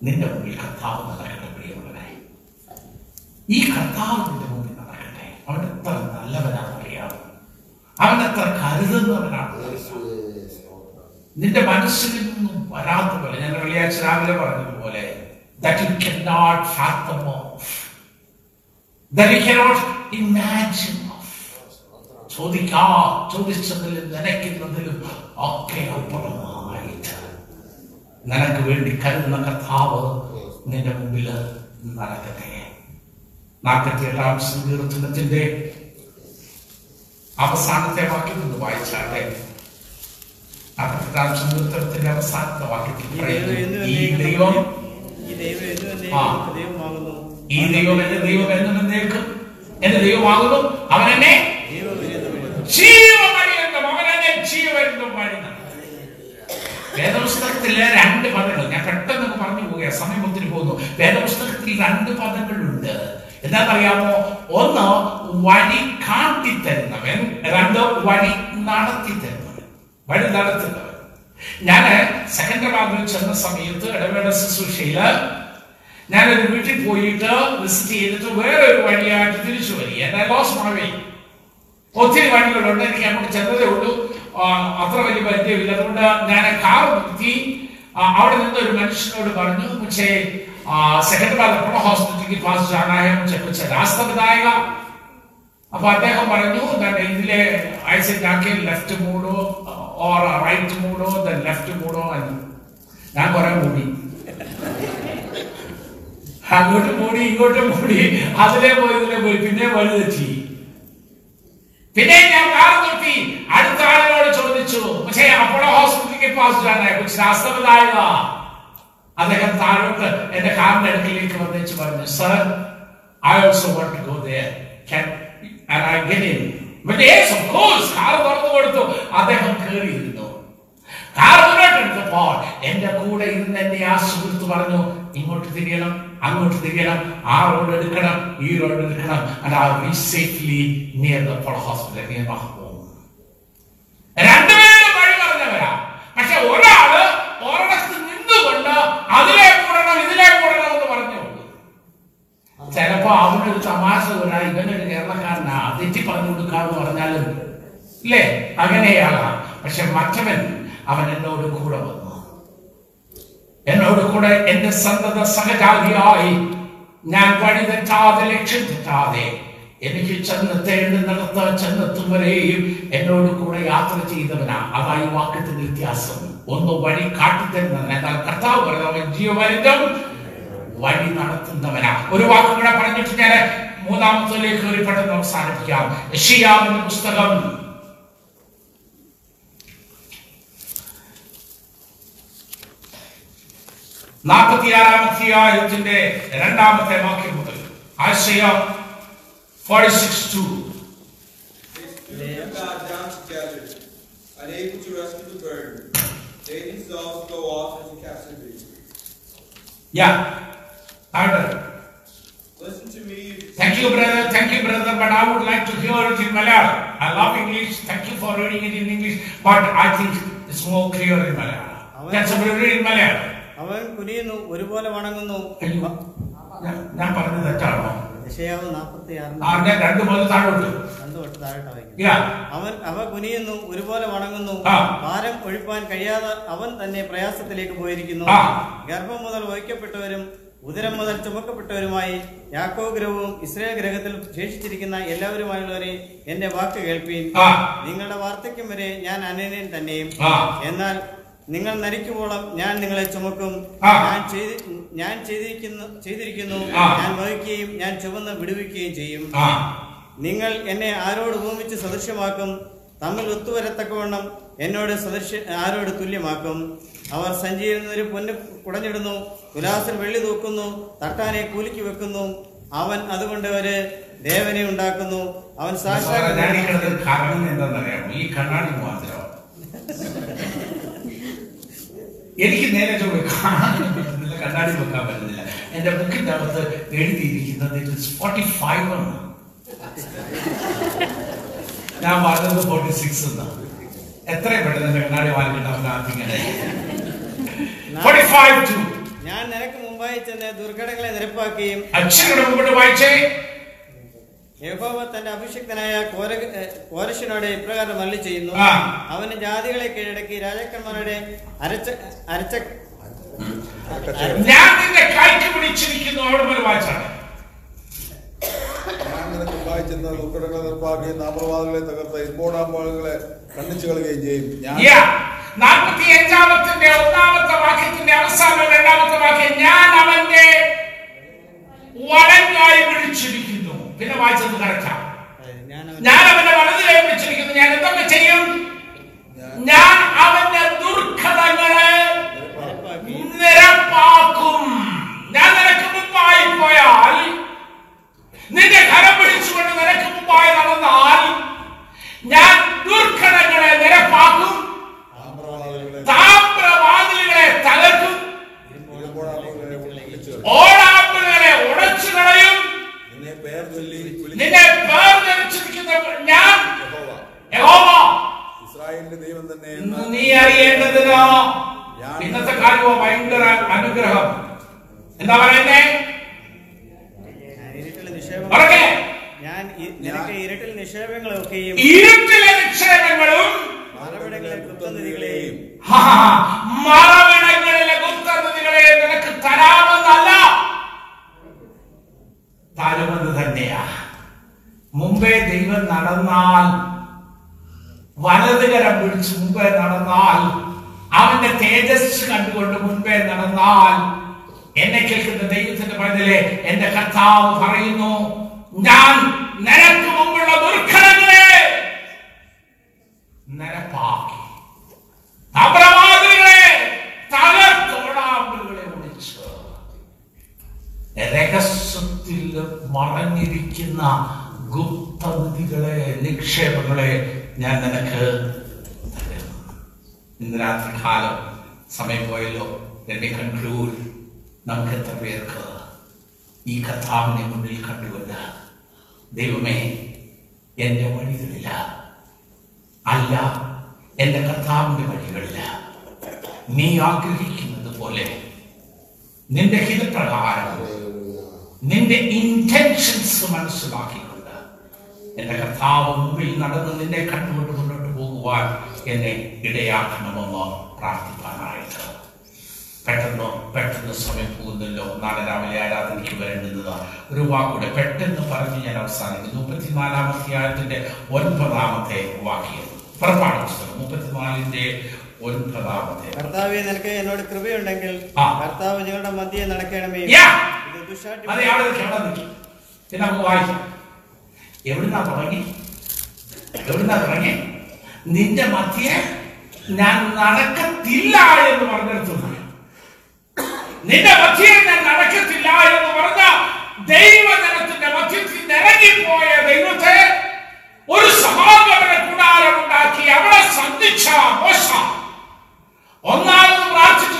നിന്റെ മുമ്പിൽ കർത്താവ് നടക്കട്ടെ പ്രിയമുള്ളവരെ. ഈ കർത്താവ് നിന്റെ മുമ്പിൽ നടക്കട്ടെ. അവൻ എത്ര നല്ലവനാണെന്ന് അറിയാമോ അവൻ എത്ര കരുതുന്നവനാണ് നിന്റെ മനസ്സിൽ നിന്നും വരാത്ത പോലെ ഞാൻ വെള്ളിയാഴ്ച രാവിലെ പറഞ്ഞതുപോലെ that you cannot fathom of that you cannot imagine ചോദിക്കാ ചോദിച്ചതിലും നനയ്ക്കുന്നതിലും ഒക്കെ അപ്പുറമായിട്ട് നിനക്ക് വേണ്ടി കരുതുന്ന കർത്താവ് നിന്റെ മുമ്പിൽ നടക്കട്ടെ. നാൽപ്പത്തി എട്ടാം സങ്കീർത്തനത്തിന്റെ അവസാനത്തെ വാക്യം ഒന്ന് വായിച്ചാട്ടെ. നാൽപ്പത്തെട്ടാം സങ്കീർത്തനത്തിന്റെ അവസാനത്തെ വാക്യത്തിൽ ഈ ദൈവം ഈ എന്റെ ദൈവം എന്നും എന്നേക്കും എന്റെ ദൈവമാകുന്നു അവൻ എന്നെ അവൻ എന്നെ ജീവപര്യന്തം വഴി രണ്ട് പദങ്ങൾ. ഞാൻ പെട്ടെന്ന് പറഞ്ഞു പോകുക സമയം ഒത്തിരി പോകുന്നു. വേദപുസ്തകത്തിൽ രണ്ട് പദങ്ങളുണ്ട്. എന്താണെന്നറിയാമോ? ഒന്ന് വഴി കാട്ടിത്തരുന്നവൻ രണ്ട് വഴി നടത്തി തരുന്നവൻ വഴി നടത്തുന്നവൻ ഞാൻ സെക്കൻഡറാബിൽ ചെന്ന സമയത്ത് ഇടവേള ശുശ്രൂഷയിൽ ഞാനൊരു വീട്ടിൽ പോയിട്ട് വിസിറ്റ് ചെയ്തിട്ട് വേറെ ഒരു വഴിയായിട്ട് തിരിച്ചു വരിക ലോസ് മാവേ ഒത്തിരി വണ്ടികളുണ്ട്. എനിക്ക് അങ്ങോട്ട് ചെന്നതേ ഉള്ളൂ. അത്ര വലിയ പരിചയമില്ല. അതുകൊണ്ട് ഞാൻ കാർ നിർത്തി. അവിടെ നിന്ന് ഒരു മനുഷ്യനോട് പറഞ്ഞു പക്ഷേ സെക്കൻഡറാബ് അപ്പോളോ ഹോസ്പിറ്റലിലേക്ക് പാസ് ചാടായം കുറിച്ച് രാഷ്ട്രപിതായക. അപ്പൊ അദ്ദേഹം പറഞ്ഞു ഇതിലെ ഐസക്കാക്കിൽ ലെഫ്റ്റ് മൂടോ ഓർ റൈറ്റ് മൂടോ ദ ലെഫ്റ്റ് മൂടോ എന്ന്. ഞാൻ കുറെ മൂടി. അങ്ങോട്ട് മൂടി ഇങ്ങോട്ടും മൂടി. അതിലെ പോയി ഇതിലെ പോയി. പിന്നെ വഴി തെറ്റി പിന്നെ ഞാൻ വേറെ നിർത്തി. അടുത്ത ആളുകളോട് ചോദിച്ചു പക്ഷേ അപ്പോളോ ഹോസ്പിറ്റലിലേക്ക് പാസ്റ്റാണ് കൊച്ചി രാഷ്ട്രപതായതാ അദ്ദേഹം താഴോട്ട് എന്റെ കാറിന്റെ അടുക്കിലേക്ക് വന്നേച്ച് പറഞ്ഞു sir I also want go there get in car തുറന്നു കൊടുത്തു. അദ്ദേഹം കയറിയിരുന്നു കാർ മുന്നോട്ട് എടുത്തപ്പോൾ എന്റെ കൂടെ ഇരുന്ന് എന്റെ ആ സുഹൃത്ത് പറഞ്ഞു ഇങ്ങോട്ട് തിരിയണം അങ്ങോട്ട് തിരിയണം ആ റോഡ് എടുക്കണം ഈ റോഡ് എടുക്കണം safely near Apollo hospital near my home രണ്ടുപേരും വഴി പക്ഷെ എന്ന് പറഞ്ഞു. ചിലപ്പോ അവനൊരു തമാശ വരാ ഇവനൊരു കേരളക്കാരനാ തെറ്റി പറഞ്ഞു കൊടുക്കാന്ന് പറഞ്ഞാലും ഇല്ലേ? അങ്ങനെയാളാ. പക്ഷെ മറ്റവൻ അവൻ എന്നോട് കൂടെ വന്നു. എന്നോട് കൂടെ എന്റെ സന്തത സഹജാതിയായി ഞാൻ വഴി തെറ്റാതെ ലക്ഷ്യം തെറ്റാതെ എനിക്ക് ചെന്നെത്തേണ്ടുന്നിടത്ത് ചെന്നെത്തും വരെയും എന്നോട് കൂടെ യാത്ര ചെയ്തവനാ. അതായി വാക്യത്തിന്റെ വ്യത്യാസം. ഒന്ന് വഴി കാട്ടിത്തരുന്നവൻ. എന്നാൽ കർത്താവ് പറയുന്നവൻ ജീവപര്യന്തം വഴി നടത്തുന്നവനാ. ഒരു വാക്ക് കൂടെ പറഞ്ഞിട്ട് ഞാൻ മൂന്നാമത്തിലേക്ക് ഒരു പെട്ടെന്ന് അവസാനിപ്പിക്കാം. പുസ്തകം നാൽപ്പത്തിയാറാം അധ്യായത്തിന്റെ രണ്ടാമത്തെ വാക്യം മുതൽ ആശയ forty six two They stripped God down together, unable to rescue the burden. They themselves go off into captivity. യാ ആയിട്ട് Listen to me, Thank you, brother. Thank you, brother. But I would like to hear it in Malayalam. I love English. Thank you for reading it in English. But I think it's more clear in Malayalam. Can somebody read in Malayalam? അവൻ കുനിയുന്നു ഒരുപോലെ വണങ്ങുന്നു. ഞാൻ- പറഞ്ഞത് തെറ്റാണോ? അവൻ അവ കുനിയുന്നു ഒരുപോലെ വണങ്ങുന്നു. ഭാരം ഒഴിപ്പാൻ കഴിയാതെ അവൻ തന്നെ പ്രയാസത്തിലേക്ക് പോയിരിക്കുന്നു. ഗർഭം മുതൽ വഹിക്കപ്പെട്ടവരും ഉദരം മുതൽ ചുമക്കപ്പെട്ടവരുമായി യാക്കോ ഗ്രഹവും ഇസ്രയേൽ ഗ്രഹത്തിൽ ശേഷിച്ചിരിക്കുന്ന എല്ലാവരുമായുള്ളവരെ എന്റെ വാക്ക് കേൾപ്പീൻ. നിങ്ങളുടെ വാർദ്ധക്യം വരെ ഞാൻ അനന്യൻ തന്നെയും. എന്നാൽ നിങ്ങൾ നരിക്കുവോളം ഞാൻ നിങ്ങളെ ചുമക്കും. ഞാൻ ചെയ്തി ഞാൻ ചെയ്തിരിക്കുന്നു ചെയ്തിരിക്കുന്നു. ഞാൻ വഹിക്കുകയും ഞാൻ ചുമന്ന് വിടുവിക്കുകയും ചെയ്യും. നിങ്ങൾ എന്നെ ആരോട് ഭൂമിച്ച് സദൃശ്യമാക്കും? തമ്മിൽ ഒത്തുവരത്തക്കവണ്ണം എന്നോട് സദൃശ്യ ആരോട് തുല്യമാക്കും? അവർ സഞ്ചരിക്കുന്നവര് പൊന്ന് കുടഞ്ഞിടുന്നു. തുലാസിൽ വെള്ളി തൂക്കുന്നു. തട്ടാനെ കൂലിക്ക് വെക്കുന്നു. അവൻ അതുകൊണ്ട് ഒരു ദേവനെ ഉണ്ടാക്കുന്നു. അവൻ സാക്ഷാൽ ഈ കണ്ണാടി മാത്രം. എനിക്ക് നേരെ ചൊവ്വേ കാണാൻ പറ്റുന്നില്ല കണ്ണാടി വെക്കാൻ പറ്റുന്നില്ല. എന്റെ ബുക്കിന്റെ അകത്ത് എഴുതിയിരിക്കുന്നത് ഫോർട്ടി ഫൈവ് ആണ് ഞാൻ വാങ്ങുന്നത് ഫോർട്ടി സിക്സ് എന്നാണ്. എത്രയും പെട്ടെന്ന് കണ്ണാടി വാങ്ങിയിട്ടാണ് ഫോർട്ടി ഫൈവ് ടു ഞാൻ നിനക്ക് മുമ്പായി ചെന്ന് ദുർഘടങ്ങളെ നിരപ്പാക്കുകയും അച്ഛനോട് മുമ്പോട്ട് വായിച്ചേ. യഹോവ തന്റെ അഭിഷിക്തനായ കോര കോരശനോട് ഇപ്രകാരം മല്ലി ചെയ്യുന്നു. അവന് ജാതികളെ കീഴടക്കി രാജാക്കന്മാരുടെ അരച്ച അരച്ച ഞാൻ നിന്നെ കയറ്റി പിടിച്ചിരിക്കുന്നു അവിടെ വായിച്ചാണ് ഞാൻ നിനക്ക് മുമ്പായി ചെന്ന് ദുർഘടങ്ങളെ നിർപ്പാക്കുകയും നാമപ്രവാദികളെ തകർത്ത ഇപ്പോടാമ്പാളുകളെ കണ്ണിച്ചു കളയുകയും ചെയ്യും. നാൽപ്പത്തി അഞ്ചാമത്തിന്റെ ഒന്നാമത്തെ വാക്യത്തിന്റെ അവസാനം രണ്ടാമത്തെ വാക്യം ഞാൻ അവന്റെ വലങ്ങായി വിളിച്ചിരിക്കുന്നു പിന്നെ വായിച്ചത് കറക്റ്റാ. ഞാൻ അവനെ വലതിലേ പിടിച്ചിരിക്കുന്നു. ഞാൻ എന്തൊക്കെ ചെയ്യും? ഞാൻ അവന്റെ ദുർഘടങ്ങളെ നിരപ്പാക്കും. ഞാൻ നിനക്ക് മുമ്പായി പോയാൽ നിന്റെ കരം പിടിച്ചുകൊണ്ട് നിനക്ക് മുമ്പായി നടന്നാൽ ഞാൻ ദുർഘടങ്ങളെ നിരപ്പാക്കും. താമ്രവാതിലുകളെ തകർക്കും. ഓടാമ്പുകളെ ഉടച്ചു കളയും. നിന്നെ പേർ നിന്നെ ദൈവം തന്നെ നീ ഇന്നത്തെ കാലവും ഭയങ്കര അനുഗ്രഹം. എന്താ പറയുന്നേ? ഞാൻ മറവിടങ്ങളിലെ ഗുപ്തനിധികളെയും നിനക്ക് തരാമെന്നല്ല തരുമെന്ന് തന്നെയാ. മുമ്പേ ദൈവം നടന്നാൽ വലതുകരം പിടിച്ച് മുമ്പേ നടന്നാൽ അവന്റെ തേജസ് കണ്ടുകൊണ്ട് മുൻപേ നടന്നാൽ എന്നെ കേൾക്കുന്ന ദൈവത്തിന്റെ പതിലെ എന്റെ കർത്താവ് പറയുന്നു ഞാൻ നിനക്ക് മുമ്പുള്ള ദുർഘടങ്ങളെ നിക്ഷേപങ്ങളെ ഞാൻ നിനക്ക് ഇന്ന് രാത്രി കാലം സമയം പോയല്ലോ. എന്നെ കൺക്ലൂഡ് നമുക്ക് എത്ര പേർക്ക്? ഈ കഥാവിനെ മുന്നിൽ കണ്ടുകൊണ്ട് ദൈവമേ എന്റെ വഴികളില്ല അല്ല എന്റെ കർത്താവിന്റെ വഴികളില്ല നീ ആഗ്രഹിക്കുന്നത് പോലെ നിന്റെ ഹിതപ്രകാരം നിന്റെ ഇന്റൻഷൻസ് മനസ്സിലാക്കിക്കൊണ്ട് എന്റെ കർത്താവ് മുമ്പിൽ നടന്ന് നിന്നെ കണ്ടുകൊണ്ട് മുന്നോട്ട് പോകുവാൻ എന്നെ ഇടയാക്കണമെന്ന് പ്രാർത്ഥിക്കാനായിട്ട് പെട്ടെന്ന് പെട്ടെന്ന് സമയം പോകുന്നല്ലോ നാളെ രാവിലെ ആരാധനയ്ക്ക് വരേണ്ടുന്നത്. ഒരു വാക്കൂടെ പെട്ടെന്ന് പറഞ്ഞ് ഞാൻ അവസാനിക്കുന്നു. മുപ്പത്തിനാലാം അധ്യായത്തിന്റെ ഒൻപതാമത്തെ വാക്യം. പുറപ്പാട് പുസ്തകം മുപ്പത്തിനാലിന്റെ ഒൻപതാമത്തെ കർത്താവെ നിനക്ക് എന്നോട് കൃപയുണ്ടെങ്കിൽ. കർത്താവ് ഞങ്ങളുടെ മധ്യേ നടക്കണമേ. ഇത്. നമുക്ക് വായിക്കാം. എവിടുന്നാ തുടങ്ങി? എവിടുന്നാ തുടങ്ങി? നിന്റെ മധ്യേ ഞാൻ നടക്കത്തില്ല എന്ന് പറഞ്ഞെടുത്തു നിന്റെ മധ്യേ ഞാൻ നടക്കത്തില്ല എന്ന് പറഞ്ഞ ദൈവജനത്തിന്റെ മധ്യത്തിൽ നിറങ്ങിപ്പോയ ദൈവത്തെ ഒരു സമാഗമന കൂടാരം ഉണ്ടാക്കി അവിടെ സന്ധിച്ച മോശ. ഒന്നാമത് പ്രാർത്ഥിച്ചു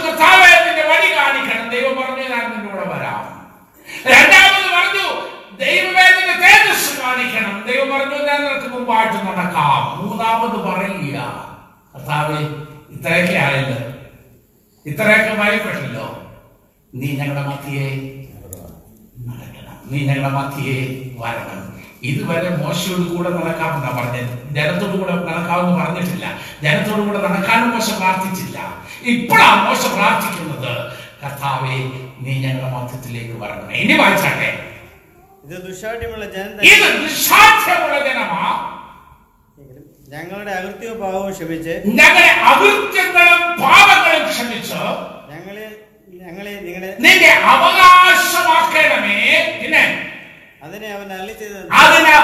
നിന്റെ വഴി കാണിക്കണം. ദൈവം പറഞ്ഞു ഞാൻ വരാം. രണ്ടാമത് പറഞ്ഞു ദൈവമേ നിന്റെ തേജസ് കാണിക്കണം. ദൈവം പറഞ്ഞു ഞാൻ നിനക്ക് മുമ്പായിട്ട് നടക്കാം. മൂന്നാമത് പറയുക കർത്താവെ ഇത്രയൊക്കെ ആയല്ലോ. ഇത്രയൊക്കെ ഭയപ്പെട്ടല്ലോ. നീ ഞങ്ങളുടെ മധ്യയെ നടക്കണം. നീ ഞങ്ങളുടെ മധ്യയെ വരണം. ഇതുവരെ മോശയോട് കൂടെ നടക്കാമെന്ന പറഞ്ഞത്. ജനത്തോട് കൂടെ നടക്കാമെന്ന് പറഞ്ഞിട്ടില്ല. ജനത്തോട് കൂടെ നടക്കാനും മോശ പ്രാർത്ഥിച്ചില്ല. ഇപ്പോഴാണ് മോശ പ്രാർത്ഥിക്കുന്നത്. കർത്താവെ നീ ഞങ്ങളുടെ മധ്യത്തിലേക്ക് വരണം. ഇനി വായിച്ചാട്ടെ. ഇത് ദുഷ്ടാഠ്യമുള്ള ജനം ഇത് തന്നെ ജനമാ? ഞങ്ങളുടെ അകൃത്യവും പാവവും ക്ഷമിച്ച് ഞങ്ങളെ അകൃത്യങ്ങളും പാപങ്ങളും ക്ഷമിച്ച് ഞങ്ങളെ ഞങ്ങളെ നിങ്ങളെ നിന്റെ അവകാശമാക്കണമേ. പിന്നെ അതിനെ അവൻ ചെയ്തത് അതിന്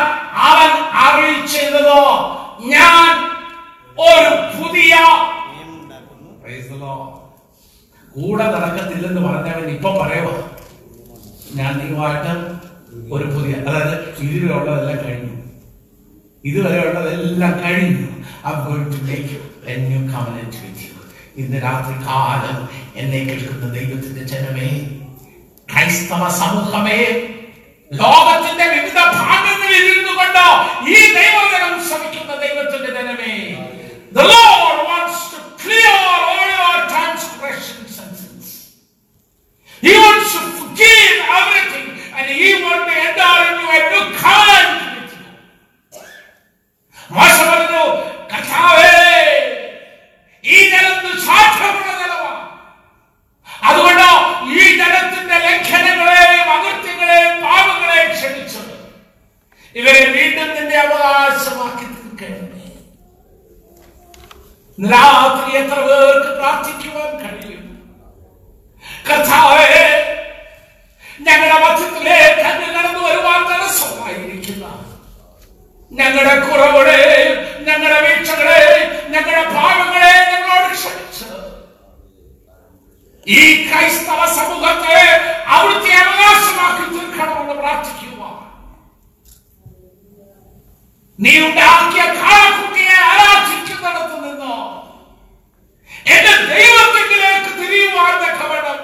അവൻ അറിയിച്ചതോ ഞാൻ ഒരു പുതിയ. കൂടെ നടക്കത്തില്ലെന്ന് പറഞ്ഞവൻ ഇപ്പൊ പറയുക ഞാൻ നിങ്ങളുമായിട്ട് ഒരു പുതിയ അതായത് ഇതുവരെയുള്ളതെല്ലാം കഴിഞ്ഞു. ഇതുവരെയുള്ളതെല്ലാം കഴിഞ്ഞു. ഇന്ന് രാത്രി കാലം എന്നെ കേൾക്കുന്ന ദൈവത്തിന്റെ ജനമേ ക്രൈസ്തവ സമൂഹമേ ലോകത്തിന്റെ വിവിധ ഭാഗങ്ങളിൽ ഇരുന്നു കൊണ്ട് ഈ ദൈവജനം ശ്രമിക്കുന്ന ദൈവത്തിന്റെ ജനമേ. The Lord wants to clear all your transgressions and sins. He wants to forgive everything and He wants covenant with മോശ പറഞ്ഞു കർത്താവേ ഈ ജലത്തിൽ സാധ്യമുള്ള ജലമാണ് അതുകൊണ്ട് ഈ ജലത്തിന്റെ ലംഘനങ്ങളെയും അകൃത്യങ്ങളെയും പാപങ്ങളെയും ക്ഷണിച്ചത്. ഇവരെ വീണ്ടും നിന്റെ അവകാശമാക്കി തീർക്കണമേ. രാത്രി എത്ര പേർക്ക് പ്രാർത്ഥിക്കുവാൻ കഴിയും കർത്താവേ ഞങ്ങളുടെ മധ്യത്തിലേക്ക് അങ്ങ് കടന്നു വരുവാൻ തടസ്സമായിരിക്കുന്ന ഞങ്ങളുടെ കുറവുകളെ ഞങ്ങളുടെ വീഴ്ചകളെ ഞങ്ങളുടെ ഭാവങ്ങളെ ഞങ്ങളോട് ക്ഷണിച്ച് ഈ ക്രൈസ്തവ സമൂഹത്തെ അവിടുത്തെ അവകാശമാക്കി തീർക്കണമെന്ന് പ്രാർത്ഥിക്കുക നീ ഉണ്ടാക്കിയ കാളക്കുട്ടിയെ ആരാധിക്കുന്നിടത്ത് നിന്നോ എന്റെ ദൈവത്തിലേക്ക് തിരിയുവാൻ കവടം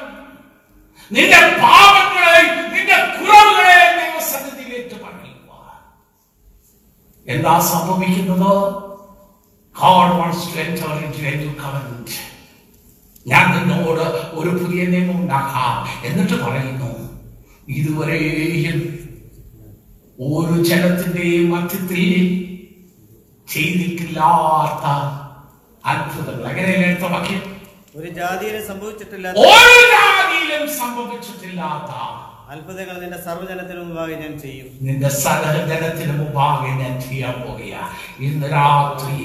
നിന്റെ പാപങ്ങളെ നിന്റെ കുറവുകളെ ദൈവസന്നിധിയിലേക്ക് പറയുക എന്താ സംഭവിക്കുന്നത്? God wants to enter into a new covenant. ഞാൻ നിന്നോട് ഒരു പുതിയ നിയമം ഉണ്ടാക്കാം എന്നിട്ട് പറയുന്നു ഇതുവരെയും ഒരു ജനത്തിന്റെയും മധ്യത്തിൽ ചെയ്തിട്ടില്ലാത്ത അത്ഭുതങ്ങൾ. അങ്ങനെയല്ലേ അടുത്ത വാക്യം? ഒരു ജാതിയിലും സംഭവിച്ചിട്ടില്ലാത്ത ഒരു ജാതിയിലും സംഭവിച്ചിട്ടില്ലാത്ത അത്ഭുതങ്ങൾ നിന്റെ സർവജനത്തിന് മുമ്പാകെ ഞാൻ ചെയ്യും. നിന്റെ സർവജനത്തിന് മുമ്പാകെ ഞാൻ ചെയ്യാൻ പോകുക ഇന്ന് രാത്രി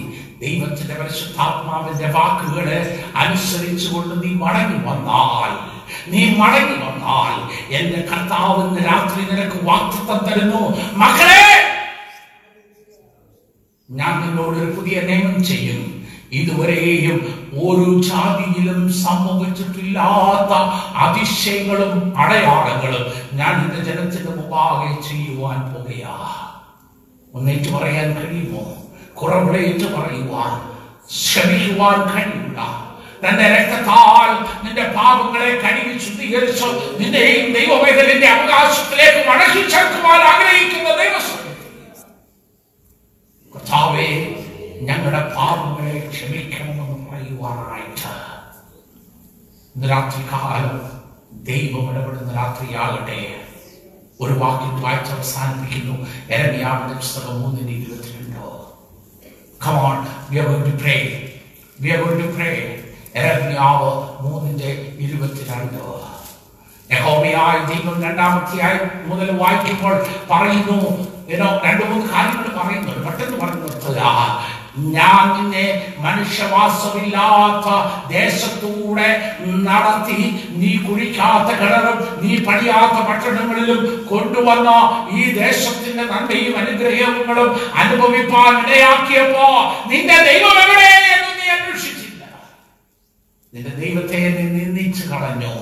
ദൈവത്തിന്റെ പരിശുദ്ധാത്മാവിന്റെ വാക്കുകളെ അനുസരിച്ചുകൊണ്ട് നീ മടങ്ങി വന്നാൽ നീ മടങ്ങി വന്നാൽ എന്റെ കർത്താവ് ഇന്ന് രാത്രി നിനക്ക് വാക്തത്വം തരുന്നു മകളെ ഞാൻ നിന്നോട് ഒരു പുതിയ നിയമം ചെയ്യും. ഇതുവരെയും ഒരു ജാതിയിലും സംഭവിച്ചിട്ടില്ലാത്ത അതിശയങ്ങളും അടയാളങ്ങളും ഞാൻ എന്റെ ജനത്തിന്റെ മുമ്പാകെ ചെയ്യുവാൻ പോകുകയാ. ഒന്നേറ്റ് പറയാൻ കഴിയുമോ? കുറവുകളേറ്റ് പറയുവാൻ ക്ഷമിക്കുവാൻ കഴിയില്ല തന്റെ രക്തത്താൽ നിന്റെ പാപങ്ങളെ കഴുകി ശുദ്ധീകരിച്ചു നിന്നെയും ദൈവവേദലിന്റെ അവകാശത്തിലേക്ക് മടക്കി ചേർക്കുവാൻ ആഗ്രഹിക്കുന്ന ദൈവം കർത്താവേ ഞങ്ങളുടെ പാപങ്ങളെ ക്ഷമിക്കണമെന്ന് ഇന്ന് രാത്രികാലം ദൈവം ഇടപെടുന്ന രാത്രിയാകട്ടെ. ഒരു വാക്യം വായിച്ച് അവസാനിപ്പിക്കുന്നു. എരമിയാവിന്റെ പുസ്തകം മൂന്നിന് ഇരുപത്തിരണ്ടോ. കമോൺ. എരമ്യാവ് മൂന്നിന്റെ ഇരുപത്തിരണ്ട്. യഹോവയായ ദൈവം രണ്ടാമത്തെയായി മുതൽ വായിക്കുമ്പോൾ പറയുന്നു. രണ്ടു മൂന്ന് കാര്യങ്ങൾ പറയുന്നുണ്ട്. പെട്ടെന്ന് പറഞ്ഞു നിർത്തുക ഞാൻ നിന്നെ മനുഷ്യവാസമില്ലാത്ത ദേശത്തൂടെ നടത്തി നീ കുഴിക്കാത്ത കിണറും നീ പണിയാത്ത പട്ടണങ്ങളിലും കൊണ്ടുവന്ന ഈ ദേശത്തിന്റെ നന്മയും അനുഗ്രഹങ്ങളും അനുഭവിപ്പാൻ ഇടയാക്കിയപ്പോ നിന്റെ ദൈവം എവിടെ എന്ന് നീ അന്വേഷിച്ചില്ല. നിന്റെ ദൈവത്തെ നീ നിന്ദിച്ചു കളഞ്ഞു.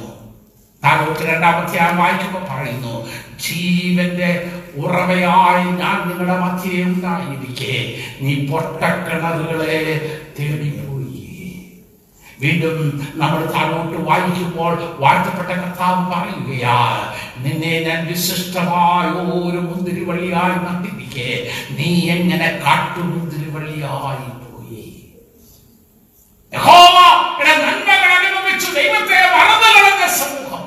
താഴോട്ട് രണ്ടാമത്തെ ആ വായിക്കുമ്പോൾ പറയുന്നു ജീവന്റെ ഉറവയായി ഞാൻ നിങ്ങളുടെ മധ്യേ ഉണ്ടായിരിക്കെ. നീ പൊട്ടക്കിണറുകളെ തേടിപ്പോയി. വീണ്ടും നമ്മൾ താഴോട്ട് വായിക്കുമ്പോൾ വാഴ്ത്തപ്പെട്ട കർത്താവ് പറയുകയാ നിന്നെ ഞാൻ വിശിഷ്ടമായ ഒരു മുന്തിരിവള്ളിയായി നട്ടിരിക്കെ നീ എങ്ങനെ കാട്ടുമുന്തിരിവള്ളിയായി പോയി? യഹോവയുടെ നന്മകൾ അനുഭവിച്ചു ദൈവത്തെ മറന്നു സമൂഹം.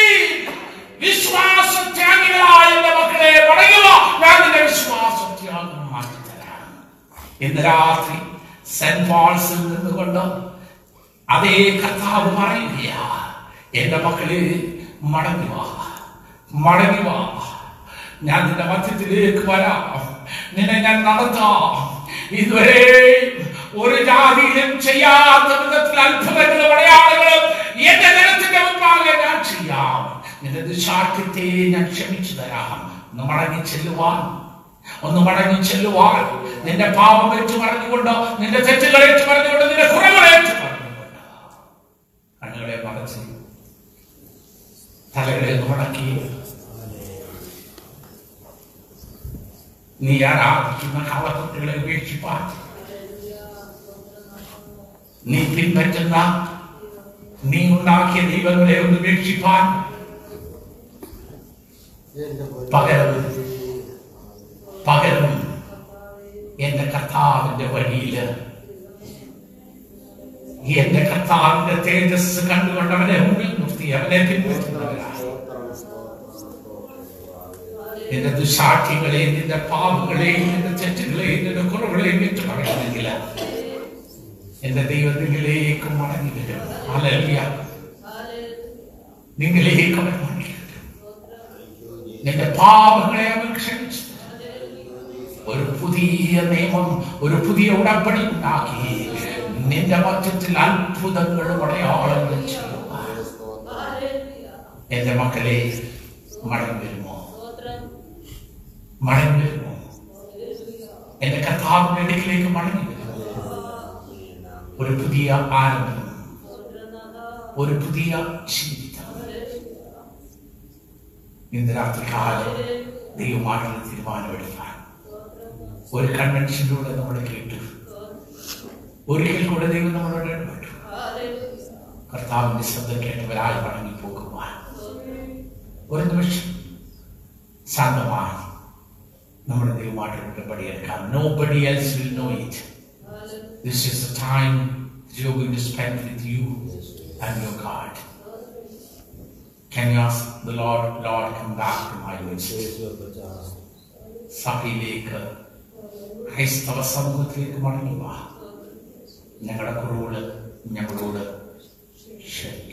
വിശ്വാസത്യാഗികളായ എന്റെ മക്കളെ പറയുക ഞാൻ നിന്റെ വിശ്വാസത്യാഗം മാറ്റിത്തരാം. ഇന്ന് രാത്രി സെന്റ് പോൾസിൽ നിന്നുകൊണ്ട് അതേ കർത്താവ് പറയുക എന്റെ മക്കളെ മടങ്ങി വാ മടങ്ങി വാ. ഞാൻ നിന്റെ മധ്യത്തിലേക്ക് വരാം. നിന്നെ ഞാൻ നടത്താം. ഇതുവരെ ഒരു ജാതിയിലും ചെയ്യാത്ത വിധത്തിൽ അത്ഭുതങ്ങളും അടയാളങ്ങളും എന്റെ നിലത്തിന്റെ മുമ്പാകെ ഞാൻ ചെയ്യാം. നിന്റെ ദുശാഠ്യത്തെ ഞാൻ ക്ഷമിച്ചു തരാം ഒന്ന് മടങ്ങി ചെല്ലുവാൻ. ഒന്ന് മടങ്ങി ചെല്ലുവാൻ. നിന്റെ പാപം ഏറ്റു മറഞ്ഞുകൊണ്ടോ നിന്റെ തെറ്റുകൾ ഏറ്റു മറഞ്ഞുകൊണ്ടോ നിന്റെ കുറവുകൾ ഏറ്റു മറഞ്ഞുകൊണ്ടോ കണ്ണുകളെ മറച്ച് തലകളെ ഒന്ന് മടക്കി. നീ ആരാധിക്കുന്ന കള്ളക്കുട്ടികളെ ഉപേക്ഷിപ്പാൻ. നീ പിൻപറ്റുന്ന നീ ഉണ്ടാക്കിയ ദൈവങ്ങളെ ഒന്ന് ഉപേക്ഷിപ്പാൻ. പകരം പകരം എന്റെ കർത്താവിന്റെ വഴിയിൽ എന്റെ കർത്താവിന്റെ തേജസ് കണ്ടുകൊണ്ടവനെ മുമ്പിൽ നിർത്തി അവനെ പിൻപറ്റുന്നവരാണ് നിന്റെ നിന്റെ പാപങ്ങളെയും നിന്റെ തെറ്റുകളെയും നിന്റെ കുറവുകളെയും വിട്ടു പറയണമെങ്കിൽ എന്റെ ദൈവത്തിലേക്ക് മടങ്ങി വരും. അലല്യ നിങ്ങളിലേക്ക് മടങ്ങി നിന്റെ പാപങ്ങളെ അവൻ ഒരു പുതിയ നിയമം ഒരു പുതിയ ഉടമ്പടി ഉണ്ടാക്കി. നിന്റെ മധ്യത്തിൽ അത്ഭുതങ്ങൾ അടയാളങ്ങളും ചെയ്യുക എന്റെ മക്കളെ മടങ്ങി വരുമോ? മടങ്ങി വരുമോ? എന്റെ കർത്താവിന്റെ അടുക്കിലേക്ക് മടങ്ങി വരുമോ? ഒരു പുതിയ ആരംഭം ഒരു പുതിയ ജീവിതം ഇന്ന് രാത്രികാലം ദൈവമായിട്ടുള്ള തീരുമാനമെടുക്കാൻ. ഒരു കൺവെൻഷനിലൂടെ നമ്മൾ കേട്ടു. ഒരിക്കൽ കൂടെ ദൈവം നമ്മളോട് ഇടപെട്ടു. കർത്താവിന്റെ ശബ്ദം കേട്ടവരായി മടങ്ങി പോകുവാൻ ഒരു നിമിഷം ശാന്തമായി നമ്മുടെ ദൈവമായിട്ടുള്ള പടിയെടുക്കാം nobody else will know it this is time you going to spend with you and your God Can you ask the Lord, Lord, come back to my lips? സഭയിലേക്ക് ക്രൈസ്തവ സമൂഹത്തിലേക്ക് മടങ്ങുക ഞങ്ങളുടെ കുറവുകൾ ഞങ്ങളോട് ക്ഷമിക്കണം